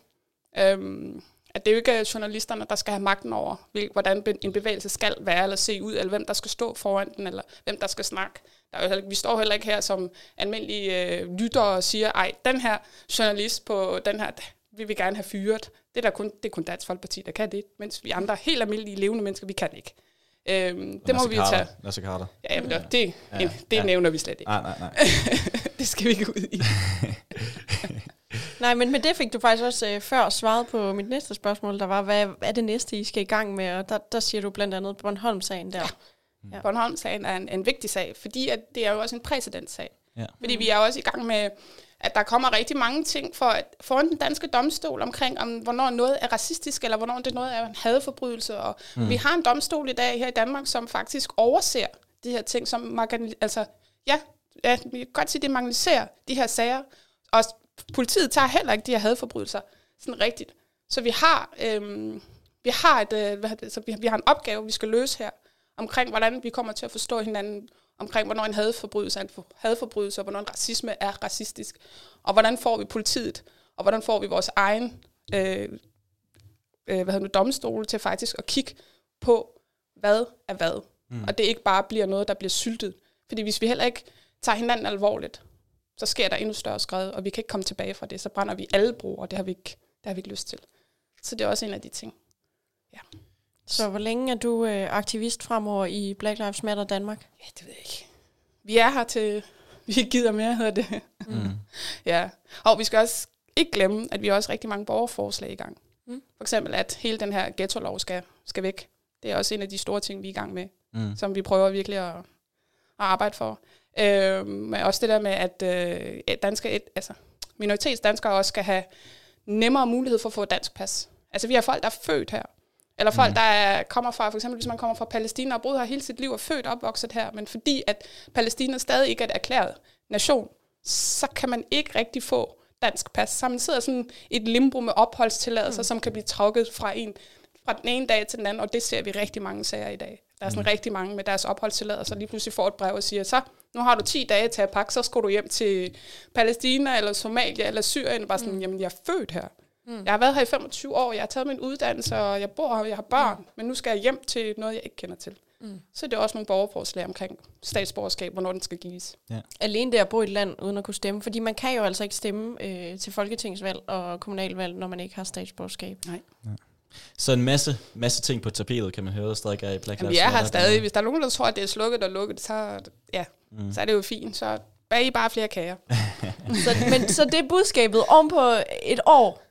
Øhm, At det er jo ikke journalisterne, der skal have magten over, hvordan en bevægelse skal være eller se ud, eller hvem der skal stå foran den, eller hvem der skal snakke. Der er jo, vi står heller ikke her som almindelige øh, lyttere og siger, ej, den her journalist på den her, vil vi gerne have fyret. Det er, kun, det er kun Dansk Folkeparti, der kan det, mens vi andre helt almindelige levende mennesker, vi kan ikke. Øhm, det må vi tage. Lasse Carter. Ja, jamen, det, det, ja, det ja. nævner vi slet ikke. Nej, nej, nej. det skal vi ikke ud i. Nej, men med det fik du faktisk også øh, før svaret på mit næste spørgsmål, der var, hvad er det næste, I skal i gang med? Og der, der siger du blandt andet Bornholm-sagen der. Ja. Ja. Bornholm-sagen er en, en vigtig sag, fordi at det er jo også en præcedenssag. Ja. Fordi vi er også i gang med, at der kommer rigtig mange ting for, at, foran den danske domstol omkring, om hvornår noget er racistisk, eller hvornår det noget er en hadeforbrydelse. Og mm. Vi har en domstol i dag her i Danmark, som faktisk overser de her ting, som altså, ja, ja, vi kan godt sige, det marginaliserer de her sager. Og politiet tager heller ikke de her hadeforbrydelser sådan rigtigt. Så vi har, øhm, vi har, et, øh, hvad det, så vi, vi har en opgave, vi skal løse her, omkring hvordan vi kommer til at forstå hinanden, omkring hvornår en hadeforbrydelse er en hadeforbrydelse, og hvornår en racisme er racistisk, og hvordan får vi politiet, og hvordan får vi vores egen øh, øh, hvad hedder det, domstol til faktisk at kigge på, hvad er hvad. Mm. Og det ikke bare bliver noget, der bliver syltet. Fordi hvis vi heller ikke tager hinanden alvorligt, så sker der endnu større skred, og vi kan ikke komme tilbage fra det. Så brænder vi alle broer, og det har vi ikke, det har vi ikke lyst til. Så det er også en af de ting. Ja. Så hvor længe er du øh, aktivist fremover i Black Lives Matter Danmark? Ja, det ved jeg ikke. Vi er her til, vi gider mere, hedder det. Mm. ja. Og vi skal også ikke glemme, at vi har også rigtig mange borgerforslag i gang. Mm. For eksempel, at hele den her ghetto-lov skal, skal væk. Det er også en af de store ting, vi er i gang med, mm. som vi prøver virkelig at, at arbejde for. Øh, men også det der med, at øh, danske, et, altså, minoritetsdanskere også skal have nemmere mulighed for at få et dansk pas. Altså vi har folk, der er født her. Eller folk, mm. der er, kommer fra, for eksempel hvis man kommer fra Palæstina og boet her hele sit liv og født og opvokset her, men fordi at Palæstina stadig ikke er et erklæret nation, så kan man ikke rigtig få dansk pas. Så man sidder sådan et limbo med opholdstilladelser, mm. som kan blive trukket fra en fra den ene dag til den anden, og det ser vi rigtig mange sager i dag. Der er sådan mm. rigtig mange med deres opholdstilladelser, lige pludselig får et brev og siger, så nu har du 10 dage til at pakke, så skal du hjem til Palæstina, eller Somalia, eller Syrien, bare sådan, mm. jamen jeg er født her. Mm. Jeg har været her i 25 år, jeg har taget min uddannelse, og jeg bor her, jeg har børn, mm. men nu skal jeg hjem til noget, jeg ikke kender til. Mm. Så det er også nogle borgerforslag omkring statsborgerskab, hvornår den skal gives. Ja. Alene det at bo i et land uden at kunne stemme, fordi man kan jo altså ikke stemme øh, til folketingsvalg og kommunalvalg, når man ikke har statsborgerskab. Nej. Ja. Så en masse, masse ting på tapetet, kan man høre, der stadig er i Black Lives Matter. Vi er her stadig. Hvis der er nogen, der tror, at det er slukket og lukket, så, ja, mm. så er det jo fint. Så bag I bare flere kager. så, men, så det er budskabet om på et år,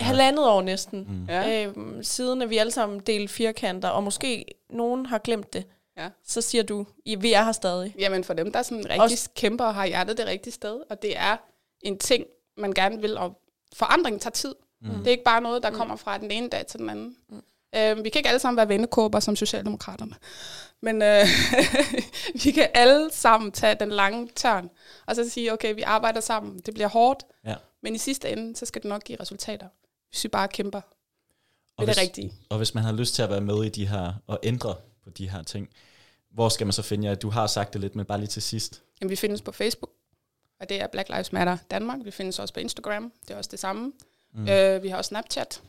ja. halvandet år næsten, mm. ja. øhm, siden at vi alle sammen delte firkanter, og måske nogen har glemt det. Ja. Så siger du, vi er her stadig. Jamen for dem, der sådan rigtig Også, kæmper og har hjertet det rigtige sted, og det er en ting, man gerne vil, og forandring tager tid. Mm. Det er ikke bare noget, der mm. kommer fra den ene dag til den anden. Mm. Øh, vi kan ikke alle sammen være vennekåber som Socialdemokraterne. Men øh, vi kan alle sammen tage den lange tørn, og så sige, okay, vi arbejder sammen. Det bliver hårdt, ja. men i sidste ende, så skal det nok give resultater, hvis vi bare kæmper og hvis, det rigtige. Og hvis man har lyst til at være med i de her, og ændre på de her ting, hvor skal man så finde jer? Du har sagt det lidt, men bare lige til sidst. Jamen, vi findes på Facebook, og det er Black Lives Matter Danmark. Vi findes også på Instagram, det er også det samme. Mm. Øh, vi har også Snapchat.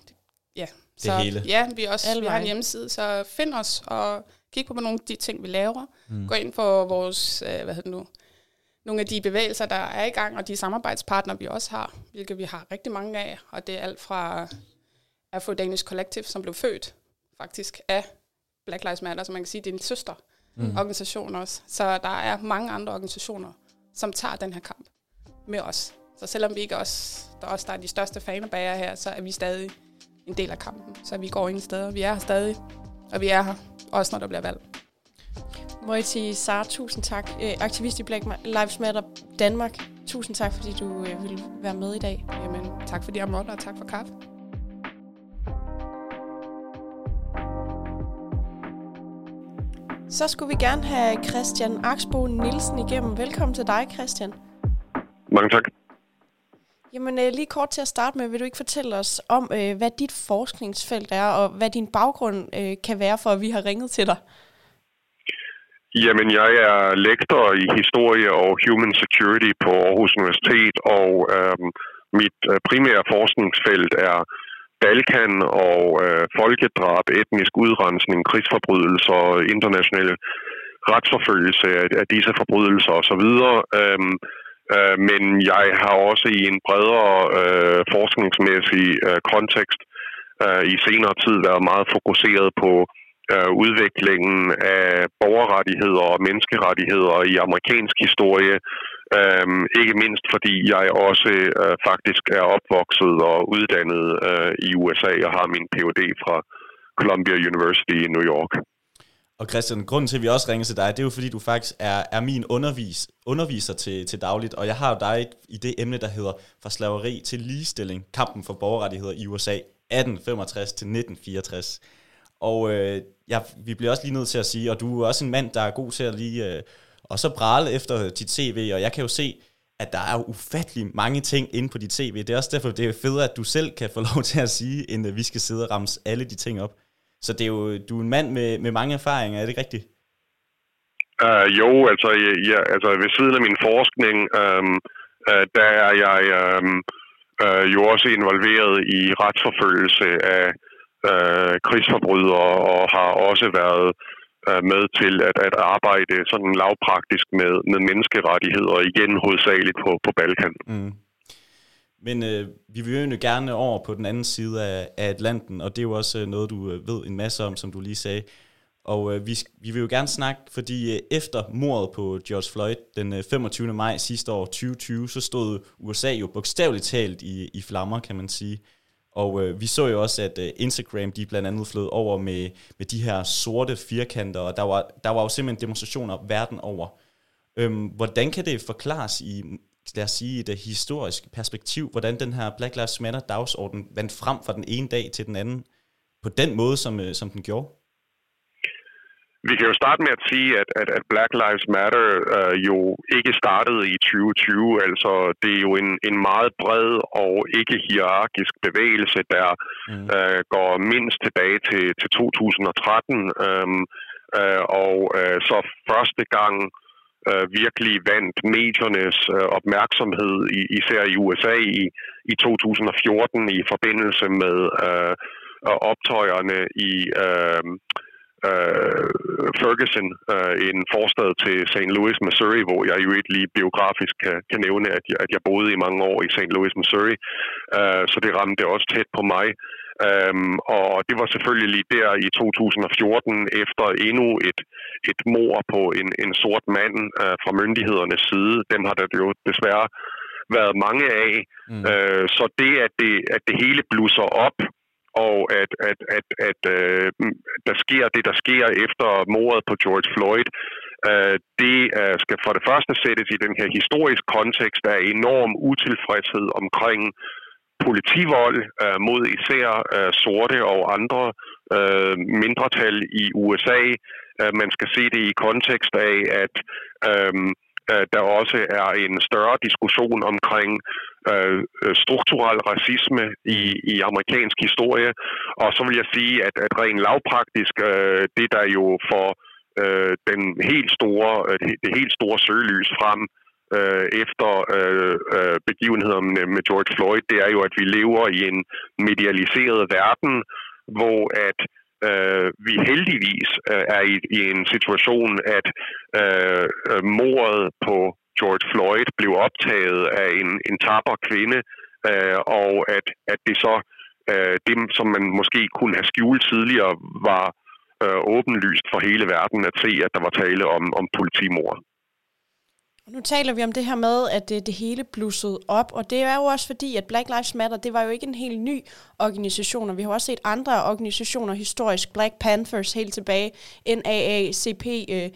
Ja, det så, hele. Ja, vi, også, vi har en hjemmeside, så find os og kig på nogle af de ting, vi laver. Mm. Gå ind på vores, øh, hvad hedder det nu, nogle af de bevægelser, der er i gang, og de samarbejdspartnere, vi også har, hvilket vi har rigtig mange af, og det er alt fra Afro Danish Collective, som blev født faktisk af Black Lives Matter, så man kan sige, det er en søster mm. organisation også. Så der er mange andre organisationer, som tager den her kamp med os. Så selvom vi ikke også, der også der er de største fanebager her, så er vi stadig en del af kampen. Så vi går ind steder. Vi er her stadig, og vi er her, også når der bliver valg. Moiti Sar, tusind tak. Øh, aktivist i Black Lives Matter Danmark. Tusind tak, fordi du øh, ville være med i dag. Jamen, tak fordi jeg måtte, og tak for kaffe. Så skulle vi gerne have Christian Aksbo Nielsen igennem. Velkommen til dig, Christian. Mange tak. Jamen øh, lige kort til at starte med, vil du ikke fortælle os om, øh, hvad dit forskningsfelt er, og hvad din baggrund øh, kan være for, at vi har ringet til dig? Jamen, jeg er lektor i historie og human security på Aarhus Universitet, og øh, mit øh, primære forskningsfelt er Balkan og øh, folkedrab, etnisk udrensning, krigsforbrydelser, internationale retsforfølgelse af, af disse forbrydelser osv. Øhm, øh, men jeg har også i en bredere øh, forskningsmæssig øh, kontekst øh, i senere tid været meget fokuseret på øh, udviklingen af borgerrettigheder og menneskerettigheder i amerikansk historie. Øh, ikke mindst fordi jeg også øh, faktisk er opvokset og uddannet øh, i USA og har min Ph.D. fra Columbia University i New York. Og Christian, grunden til, at vi også ringer til dig, det er jo fordi, du faktisk er, er min undervis, underviser til, til dagligt, og jeg har jo dig i det emne, der hedder Fra slaveri til ligestilling, kampen for borgerrettigheder i USA 1865 til 1964. Og øh, jeg, vi bliver også lige nødt til at sige, og du er også en mand, der er god til at lige, øh, og så prale efter dit CV, og jeg kan jo se, at der er jo ufattelig mange ting inde på dit CV. Det er også derfor, det er fedt, at du selv kan få lov til at sige, end at vi skal sidde og ramse alle de ting op. Så det er jo, du er en mand med, med mange erfaringer, er det ikke rigtigt? Uh, jo, altså, ja, altså ved siden af min forskning, um, uh, der er jeg um, uh, jo også involveret i retsforfølgelse af uh, krigsforbrydere og har også været uh, med til at, at arbejde sådan lavpraktisk med, med menneskerettigheder, igen hovedsageligt på, på Balkan. Mm. Men øh, vi vil jo gerne over på den anden side af, af Atlanten, og det er jo også øh, noget, du øh, ved en masse om, som du lige sagde. Og øh, vi, vi vil jo gerne snakke, fordi øh, efter mordet på George Floyd den øh, 25. maj sidste år, 2020, så stod USA jo bogstaveligt talt i, i flammer, kan man sige. Og øh, vi så jo også, at øh, Instagram de blandt andet flød over med, med de her sorte firkanter, og der var, der var jo simpelthen demonstrationer verden over. Øhm, hvordan kan det forklares i lad os sige, et uh, historisk perspektiv, hvordan den her Black Lives Matter dagsorden vandt frem fra den ene dag til den anden, på den måde, som, uh, som den gjorde? Vi kan jo starte med at sige, at, at, at Black Lives Matter uh, jo ikke startede i 2020. Altså, det er jo en, en meget bred og ikke hierarkisk bevægelse, der mm. uh, går mindst tilbage til, til 2013. Um, uh, og uh, så første gang øh, virkelig vandt mediernes øh, opmærksomhed, i, især i USA i, i 2014 i forbindelse med øh, optøjerne i øh, øh, Ferguson, øh, en forstad til St. Louis, Missouri, hvor jeg jo ikke lige biografisk kan, kan nævne, at jeg, at jeg boede i mange år i St. Louis, Missouri. Øh, så det ramte også tæt på mig. Øhm, og det var selvfølgelig lige der i 2014, efter endnu et, et mor på en, en sort mand øh, fra myndighedernes side. Dem har der jo desværre været mange af. Mm. Øh, så det at, det, at det hele blusser op, og at, at, at, at øh, der sker det, der sker efter mordet på George Floyd, øh, det øh, skal for det første sættes i den her historiske kontekst af enorm utilfredshed omkring politivold øh, mod især øh, sorte og andre øh, mindretal i USA. Øh, man skal se det i kontekst af, at øh, øh der også er en større diskussion omkring øh, øh, strukturel racisme i, i amerikansk historie. Og så vil jeg sige, at, at rent lavpraktisk, øh, det der jo for øh, den helt store, øh, det helt store søgelys frem øh, Øh, efter øh, øh, begivenhederne med George Floyd, det er jo, at vi lever i en medialiseret verden, hvor at øh, vi heldigvis øh, er i, i en situation, at øh, øh, mordet på George Floyd blev optaget af en, en tapper kvinde, øh, og at, at det så, øh, det som man måske kunne have skjult tidligere, var øh, åbenlyst for hele verden at se, at der var tale om, om politimord. Nu taler vi om det her med, at det, det hele blussede op, og det er jo også fordi, at Black Lives Matter, det var jo ikke en helt ny organisation, og vi har også set andre organisationer historisk, Black Panthers helt tilbage, NAACP, øh,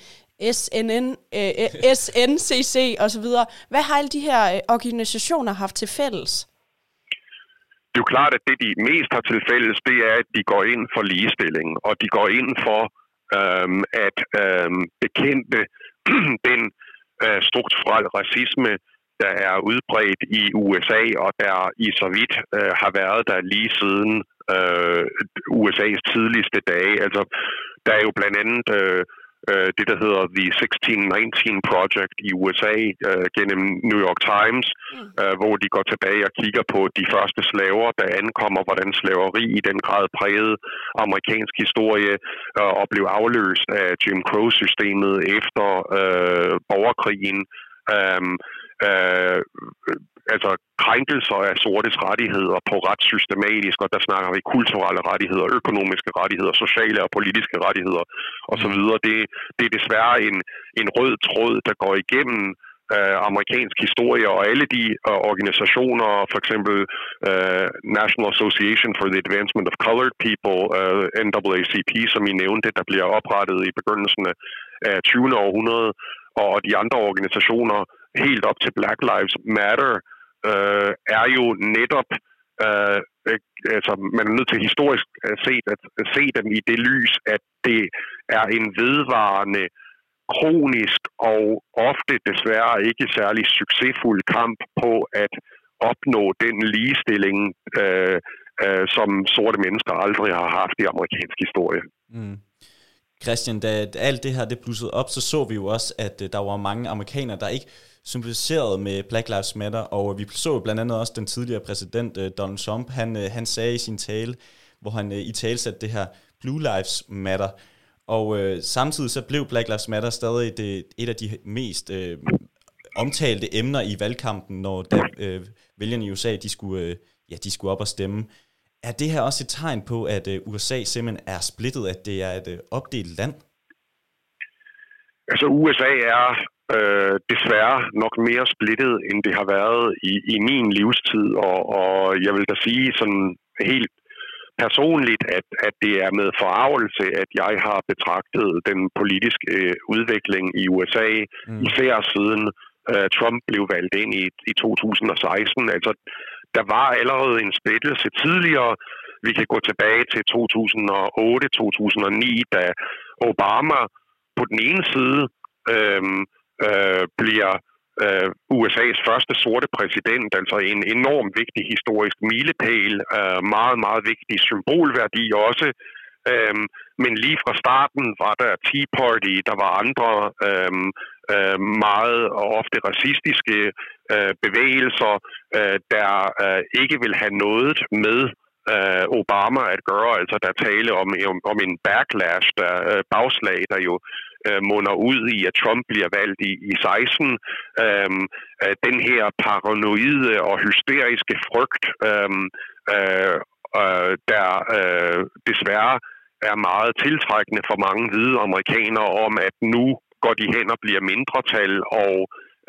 SNN, øh, SNCC osv. Hvad har alle de her øh, organisationer haft til fælles? Det er jo klart, at det de mest har til fælles, det er, at de går ind for ligestilling, og de går ind for øhm, at øhm, bekæmpe den øh, Øh, strukturel racisme, der er udbredt i USA, og der i så vidt øh, har været der lige siden øh, USA's tidligste dage. Altså, der er jo blandt andet øh, øh, det, der hedder The 1619 Project i USA øh, gennem New York Times, mm. øh, hvor de går tilbage og kigger på de første slaver, der ankommer, hvordan slaveri i den grad prægede amerikansk historie øh, og blev afløst af Jim Crow-systemet efter øh, borgerkrigen. Øh, øh, altså krænkelser af sortes rettigheder på ret systematisk, og der snakker vi kulturelle rettigheder, økonomiske rettigheder, sociale og politiske rettigheder osv. Det, det er desværre en, en rød tråd, der går igennem uh, amerikansk historie, og alle de uh, organisationer, for eksempel uh, National Association for the Advancement of Colored People, uh, NAACP, som I nævnte, der bliver oprettet i begyndelsen af 20. århundrede, og de andre organisationer helt op til Black Lives Matter, øh, øh, er jo netop, øh, altså man er nødt til historisk øh, set at, at se dem i det lys, at det er en vedvarende, kronisk og ofte desværre ikke særlig succesfuld kamp på at opnå den ligestilling, øh, øh, som sorte mennesker aldrig har haft i amerikansk historie. Mm. Christian, da alt det her det blussede op, så så vi jo også, at øh, der var mange amerikanere, der ikke sympatiserede med Black Lives Matter, og øh, vi så blandt andet også den tidligere præsident øh, Donald Trump, han, han sagde i sin tale, hvor han i tale satte det her Blue Lives Matter, og øh, samtidig så blev Black Lives Matter stadig det, et af de mest øh, omtalte emner i valgkampen, når da, øh, vælgerne i USA de skulle, øh, ja, de skulle op og stemme. Er det her også et tegn på, at uh, USA simpelthen er splittet, at det er et uh, opdelt land? Altså USA er øh, desværre nok mere splittet, end det har været i, i min livstid, og, og jeg vil da sige sådan helt personligt, at, at det er med forarvelse, at jeg har betragtet den politiske øh, udvikling i USA, mm. især siden øh, Trump blev valgt ind i, i 2016. Altså, der var allerede en splittelse tidligere. Vi kan gå tilbage til 2008-2009, da Obama på den ene side øh, øh, bliver øh, USA's første sorte præsident, altså en enorm vigtig historisk milepæl, øh, meget, meget vigtig symbolværdi også. Øhm, men lige fra starten var der Tea Party, der var andre øhm, øh, meget og ofte racistiske øh, bevægelser, øh, der øh, ikke vil have noget med øh, Obama at gøre. Altså der tale om, om, om en backlash, der øh, bagslag, der jo øh, munder ud i, at Trump bliver valgt i, i 16. Øhm, øh, den her paranoide og hysteriske frygt, øhm, øh, øh, der øh, desværre er meget tiltrækkende for mange hvide amerikanere om, at nu går de hen og bliver mindretal, og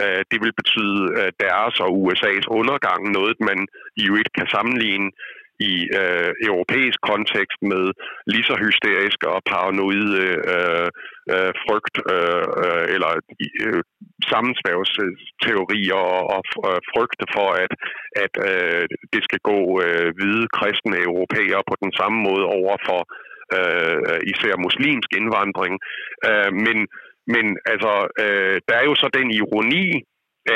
øh, det vil betyde øh, deres og USA's undergang, noget man jo ikke kan sammenligne i øh, europæisk kontekst med lige så hysteriske og paranoide øh, øh, frygt øh, øh, eller øh, sammensværgsteorier og, og øh, frygte for, at, at øh, det skal gå øh, hvide kristne europæere på den samme måde over for Øh, øh, især muslimsk indvandring. Øh, men men altså, øh, der er jo så den ironi,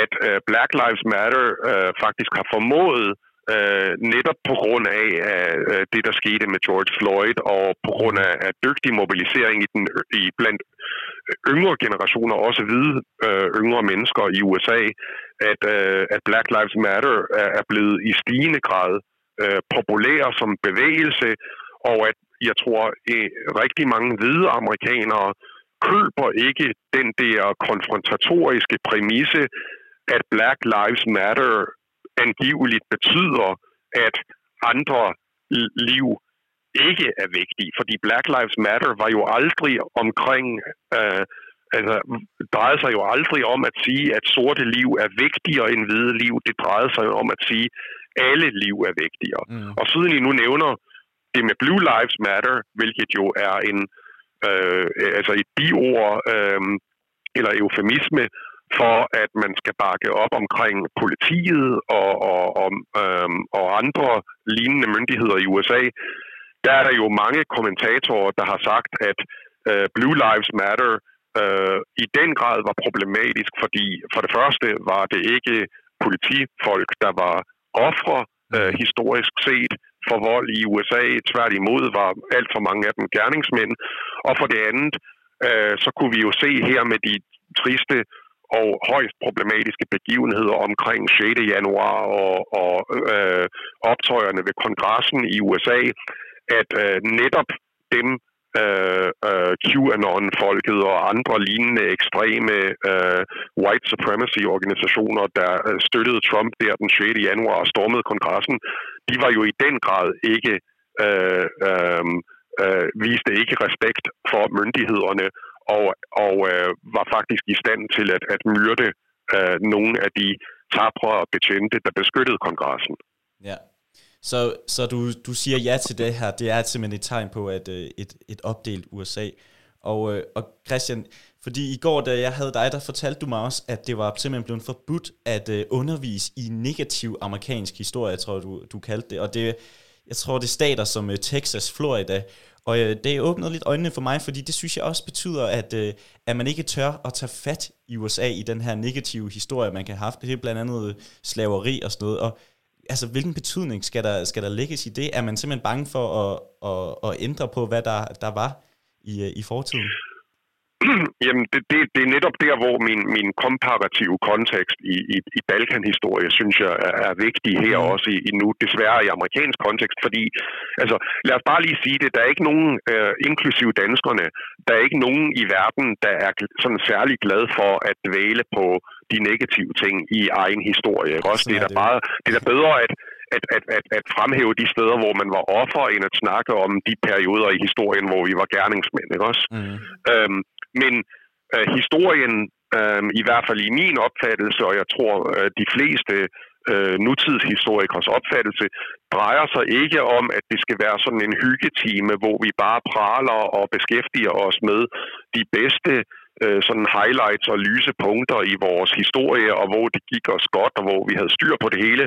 at øh, Black Lives Matter øh, faktisk har formået øh, netop på grund af øh, øh det, der skete med George Floyd, og på grund af, af dygtig mobilisering i, den, i blandt øh, yngre generationer, også hvide øh, yngre mennesker i USA, at, øh, at Black Lives Matter er, er blevet i stigende grad øh, populær som bevægelse, og at jeg tror, at rigtig mange hvide amerikanere køber ikke den der konfrontatoriske præmisse, at Black Lives Matter angiveligt betyder, at andre liv ikke er vigtige. Fordi Black Lives Matter var jo aldrig omkring, øh, altså drejede sig jo aldrig om at sige, at sorte liv er vigtigere end hvide liv. Det drejede sig om at sige, at alle liv er vigtigere. Mm. Og siden I nu nævner det med Blue Lives Matter, hvilket jo er en øh, altså et biord øh, eller eufemisme for, at man skal bakke op omkring politiet og, og, og, øh, og andre lignende myndigheder i USA. Der er der jo mange kommentatorer, der har sagt, at øh, Blue Lives Matter øh, i den grad var problematisk, fordi for det første var det ikke politifolk, der var ofre øh, historisk set for vold i USA. Tværtimod var alt for mange af dem gerningsmænd. Og for det andet øh, så kunne vi jo se her med de triste og højst problematiske begivenheder omkring 6. januar og, og øh, optøjerne ved kongressen i USA, at øh, netop dem, øh, øh, QAnon-folket og andre lignende ekstreme øh, white supremacy-organisationer, der øh, støttede Trump der den 6. januar og stormede kongressen, de var jo i den grad ikke øh, øh, øh, viste ikke respekt for myndighederne og, og øh, var faktisk i stand til at, at myrde øh, nogle af de tabre betjente, der beskyttede kongressen. Ja. Så, så du, du siger ja til det her. Det er simpelthen et tegn på at øh, et, et opdelt USA. Og, øh, og Christian, fordi i går, da jeg havde dig, der fortalte du mig også, at det var simpelthen blevet forbudt at øh, undervise i negativ amerikansk historie, tror du, du kaldte det. Og det, jeg tror, det er stater som øh, Texas, Florida. Og øh, det åbnede lidt øjnene for mig, fordi det synes jeg også betyder, at, øh, at man ikke tør at tage fat i USA i den her negative historie, man kan have haft. Det er blandt andet øh, slaveri og sådan noget. Og altså, hvilken betydning skal der, skal der lægges i det? Er man simpelthen bange for at, at, at ændre på, hvad der, der var i, øh, i fortiden? Jamen, det, det, det er netop der, hvor min, min komparative kontekst i, i, i Balkan-historie, synes jeg, er, er vigtig her mm. også i, i nu, desværre i amerikansk kontekst, fordi, altså, lad os bare lige sige det, der er ikke nogen, øh, inklusiv danskerne, der er ikke nogen i verden, der er sådan særlig glad for at dvæle på de negative ting i egen historie. Også det er, det. bare, det er da bedre at, at, at, at, at fremhæve de steder, hvor man var offer, end at snakke om de perioder i historien, hvor vi var gerningsmænd. Ikke også? Mm. Øhm, men øh, historien, øh, i hvert fald i min opfattelse, og jeg tror øh, de fleste øh, nutidshistorikers opfattelse, drejer sig ikke om, at det skal være sådan en hyggetime, hvor vi bare praler og beskæftiger os med de bedste øh, sådan highlights og lyse punkter i vores historie, og hvor det gik os godt, og hvor vi havde styr på det hele.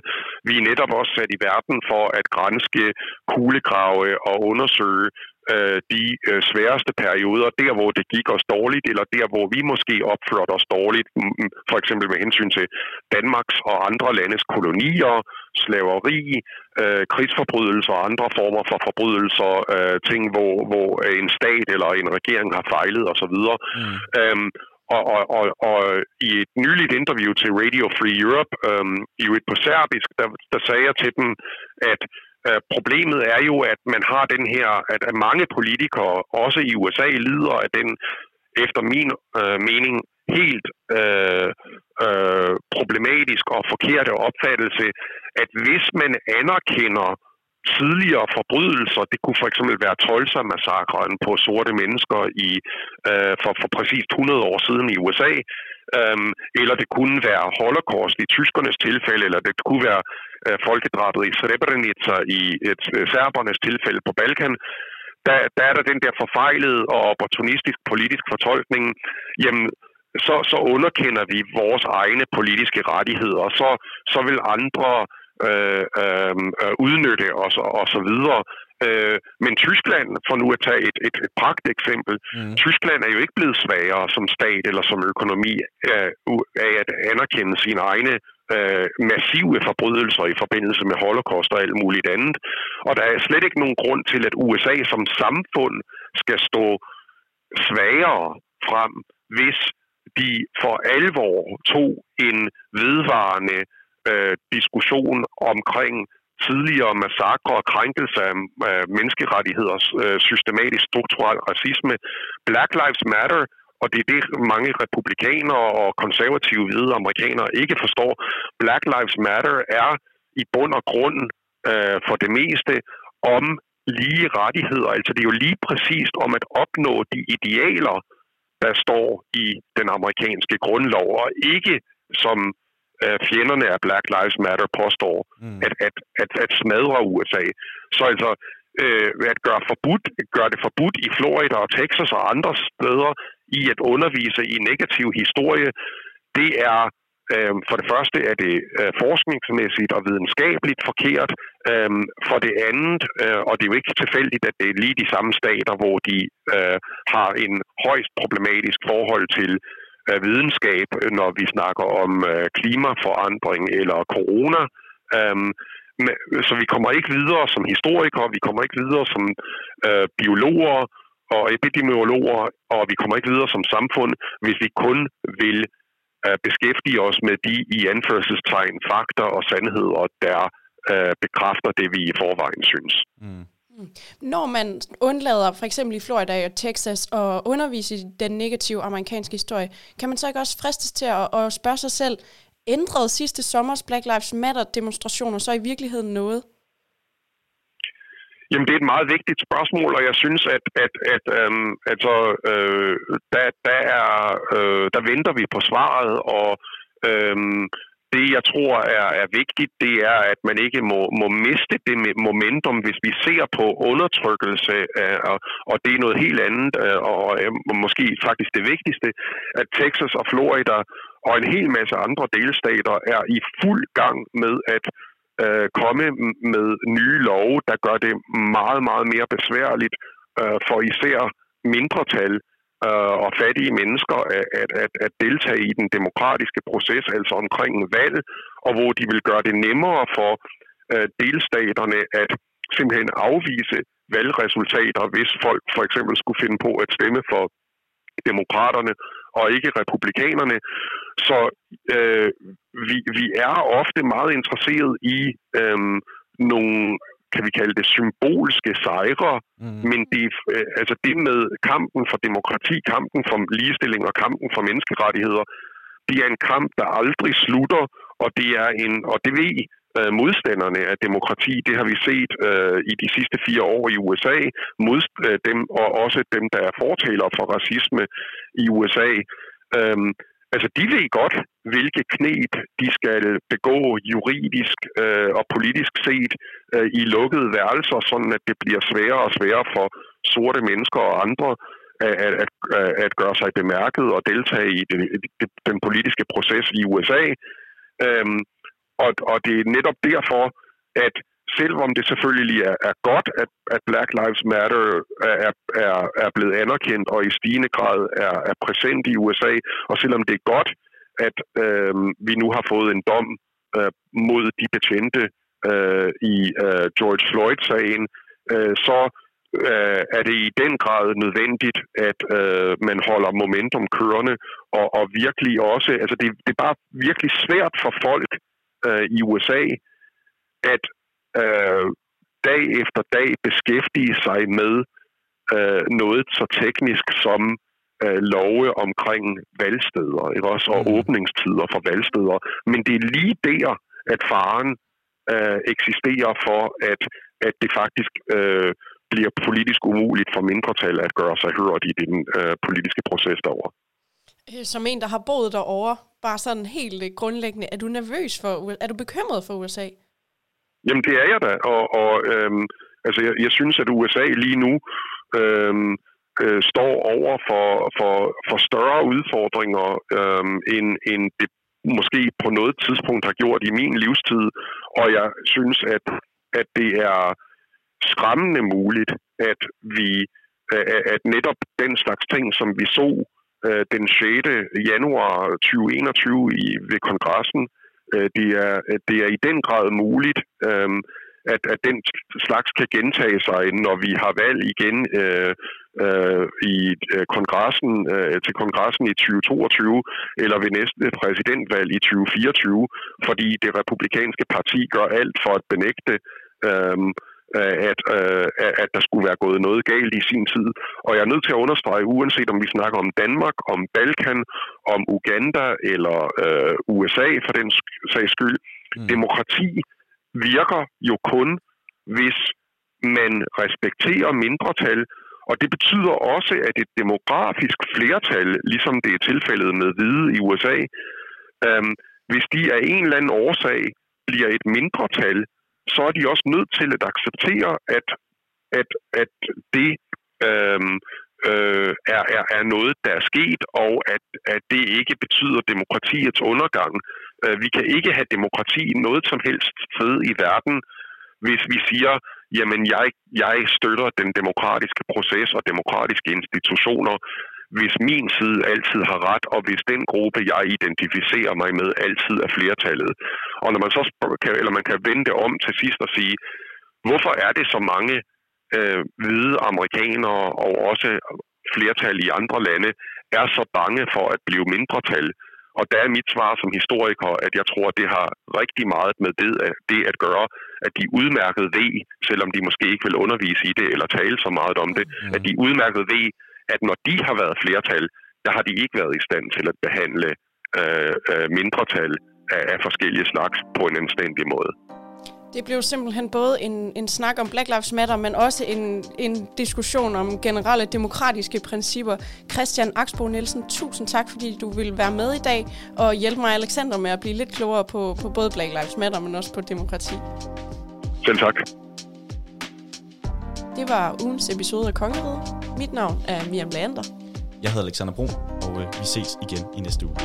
Vi er netop også sat i verden for at grænske, kuglegrave og undersøge øh, de øh, sværeste perioder, der hvor det gik os dårligt, eller der hvor vi måske opførte os dårligt, for eksempel med hensyn til Danmarks og andre landes kolonier, slaveri, øh, krigsforbrydelser og andre former for forbrydelser, øh, ting hvor, hvor en stat eller en regering har fejlet osv. Mm. Øhm, og, og, og, og i et nyligt interview til Radio Free Europe, øhm, i et på serbisk, der, der sagde jeg til dem, at Øh, problemet er jo, at man har den her, at mange politikere, også i USA, lider af den, efter min øh, mening, helt øh, øh, problematisk og forkerte opfattelse, at hvis man anerkender tidligere forbrydelser, det kunne for eksempel være Tulsa-massakren på sorte mennesker i øh, for, for præcis 100 år siden i USA, øhm, eller det kunne være Holocaust i tyskernes tilfælde, eller det kunne være øh, folkedrabet i Srebrenica i et, øh, serbernes tilfælde på Balkan, der, der er der den der forfejlede og opportunistisk politisk fortolkning, jamen så, så underkender vi vores egne politiske rettigheder, og så, så vil andre øh, øh, udnytte os og, og så videre. Øh, men Tyskland, for nu at tage et, et, et pragt eksempel, mm. Tyskland er jo ikke blevet svagere som stat eller som økonomi af, af at anerkende sine egne øh, massive forbrydelser i forbindelse med holocaust og alt muligt andet. Og der er slet ikke nogen grund til, at USA som samfund skal stå svagere frem, hvis de for alvor tog en vedvarende øh, Øh, diskussion omkring tidligere massakre og krænkelse af øh, menneskerettigheder, øh, systematisk strukturel racisme. Black Lives Matter, og det er det, mange republikanere og konservative hvide amerikanere ikke forstår. Black Lives Matter er i bund og grund øh, for det meste om lige rettigheder. Altså det er jo lige præcist om at opnå de idealer, der står i den amerikanske grundlov, og ikke som øh, fjenderne af Black Lives Matter påstår, mm. at, at, at, at smadre USA. Så altså, øh, at gøre, forbudt, gøre det forbudt i Florida og Texas og andre steder i at undervise i negativ historie, det er øh, for det første er det øh, forskningsmæssigt og videnskabeligt forkert. Øh, for det andet, øh, og det er jo ikke tilfældigt, at det er lige de samme stater, hvor de øh, har en højst problematisk forhold til øh, videnskab, når vi snakker om øh, klimaforandring eller corona. Øhm, så vi kommer ikke videre som historikere, vi kommer ikke videre som øh, biologer, og epidemiologer, og vi kommer ikke videre som samfund, hvis vi kun vil øh, beskæftige os med de i anførselstegn fakta og sandheder, der øh, bekræfter det, vi i forvejen synes. Mm. Når man undlader for eksempel i Florida og Texas at undervise i den negative amerikanske historie, kan man så ikke også fristes til at, at spørge sig selv, ændrede sidste sommers Black Lives Matter demonstrationer så i virkeligheden noget? Jamen, det er et meget vigtigt spørgsmål, og jeg synes, at, at, at øhm, altså, øh, der, der, er, øh, der venter vi på svaret, og øhm, det, jeg tror er, er vigtigt, det er, at man ikke må, må miste det momentum, hvis vi ser på undertrykkelse, øh, og, og det er noget helt andet, øh, og, og måske faktisk det vigtigste, at Texas og Florida og en hel masse andre delstater er i fuld gang med at øh, komme med nye love, der gør det meget, meget mere besværligt øh, for især mindretal øh, og fattige mennesker at, at, at, at deltage i den demokratiske proces, altså omkring valg, og hvor de vil gøre det nemmere for øh, delstaterne at simpelthen afvise valgresultater, hvis folk for eksempel skulle finde på at stemme for demokraterne og ikke republikanerne. Så øh, vi, vi er ofte meget interesseret i øh, nogle kan vi kalde det, symbolske sejre, mm. men det, øh, altså det med kampen for demokrati, kampen for ligestilling og kampen for menneskerettigheder, det er en kamp, der aldrig slutter, og det er en, og det ved øh, modstanderne af demokrati, det har vi set øh, i de sidste fire år i USA, mod øh, dem, og også dem, der er fortaler for racisme i USA. Øh, Altså, de ved godt, hvilke knep de skal begå juridisk øh, og politisk set øh, i lukkede værelser, sådan at det bliver sværere og sværere for sorte mennesker og andre at, at, at, at gøre sig bemærket og deltage i det, det, den politiske proces i USA. Øhm, og, og det er netop derfor, at selvom det selvfølgelig er, er godt, at, at Black Lives Matter er, er, er blevet anerkendt og i stigende grad er, er præsent i USA, og selvom det er godt, at øh, vi nu har fået en dom øh, mod de betjente øh, i øh, George Floyd-sagen, øh, så øh, er det i den grad nødvendigt, at øh, man holder momentum kørende, og, og virkelig også, altså det, det er bare virkelig svært for folk øh, i USA, at øh, dag efter dag beskæftige sig med øh, noget så teknisk som øh, love omkring valgsteder, ikke også, og mm. åbningstider for valgsteder. Men det er lige der, at faren øh, eksisterer for, at, at det faktisk øh, bliver politisk umuligt for mindretal at gøre sig hørt i den øh, politiske proces derovre. Øh, som en, der har boet derovre, bare sådan helt grundlæggende, er du nervøs for, er du bekymret for USA? Jamen det er jeg da, og, og øhm, altså jeg, jeg synes, at USA lige nu øhm, øh, står over for, for, for større udfordringer, øhm, end, end det måske på noget tidspunkt har gjort i min livstid, og jeg synes, at, at det er skræmmende muligt, at vi at netop den slags ting, som vi så øh, den 6. januar 2021 i, ved kongressen, Øh, Øh, det, er, det er i den grad muligt, øh, at, at den slags kan gentage sig, når vi har valg igen øh, øh, i øh, kongressen, øh, til kongressen i 2022 eller ved næste præsidentvalg i 2024, fordi det republikanske parti gør alt for at benægte Øh, at, øh, at der skulle være gået noget galt i sin tid. Og jeg er nødt til at understrege, uanset om vi snakker om Danmark, om Balkan, om Uganda eller øh, USA for den sags skyld, mm. demokrati virker jo kun, hvis man respekterer mindretal, og det betyder også, at et demografisk flertal, ligesom det er tilfældet med hvide i USA, øh, hvis de af en eller anden årsag bliver et mindretal, så er de også nødt til at acceptere, at, at, at det øhm, øh, er, er, er noget, der er sket, og at, at det ikke betyder demokratiets undergang. Øh, vi kan ikke have demokrati noget som helst sted i verden, hvis vi siger, jamen jeg, jeg støtter den demokratiske proces og demokratiske institutioner, hvis min side altid har ret, og hvis den gruppe, jeg identificerer mig med, altid er flertallet. Og når man så kan, eller man kan vende det om til sidst og sige, hvorfor er det så mange øh, hvide amerikanere og også flertal i andre lande er så bange for at blive mindretal. Og der er mit svar som historiker, at jeg tror, at det har rigtig meget med det, det at gøre, at de udmærket ved, selvom de måske ikke vil undervise i det eller tale så meget om det, mm. at de udmærket ved, at når de har været flertal, der har de ikke været i stand til at behandle øh, øh, mindretal af, af forskellige slags på en anstændig måde. Det blev simpelthen både en, en snak om Black Lives Matter, men også en, en diskussion om generelle demokratiske principper. Christian Axbo Nielsen, tusind tak, fordi du ville være med i dag og hjælpe mig, Alexander, med at blive lidt klogere på, på både Black Lives Matter, men også på demokrati. Selv tak. Det var ugens episode af Kongeriget. Mit navn er Miriam Leander. Jeg hedder Alexander Brun, og øh, vi ses igen i næste uge.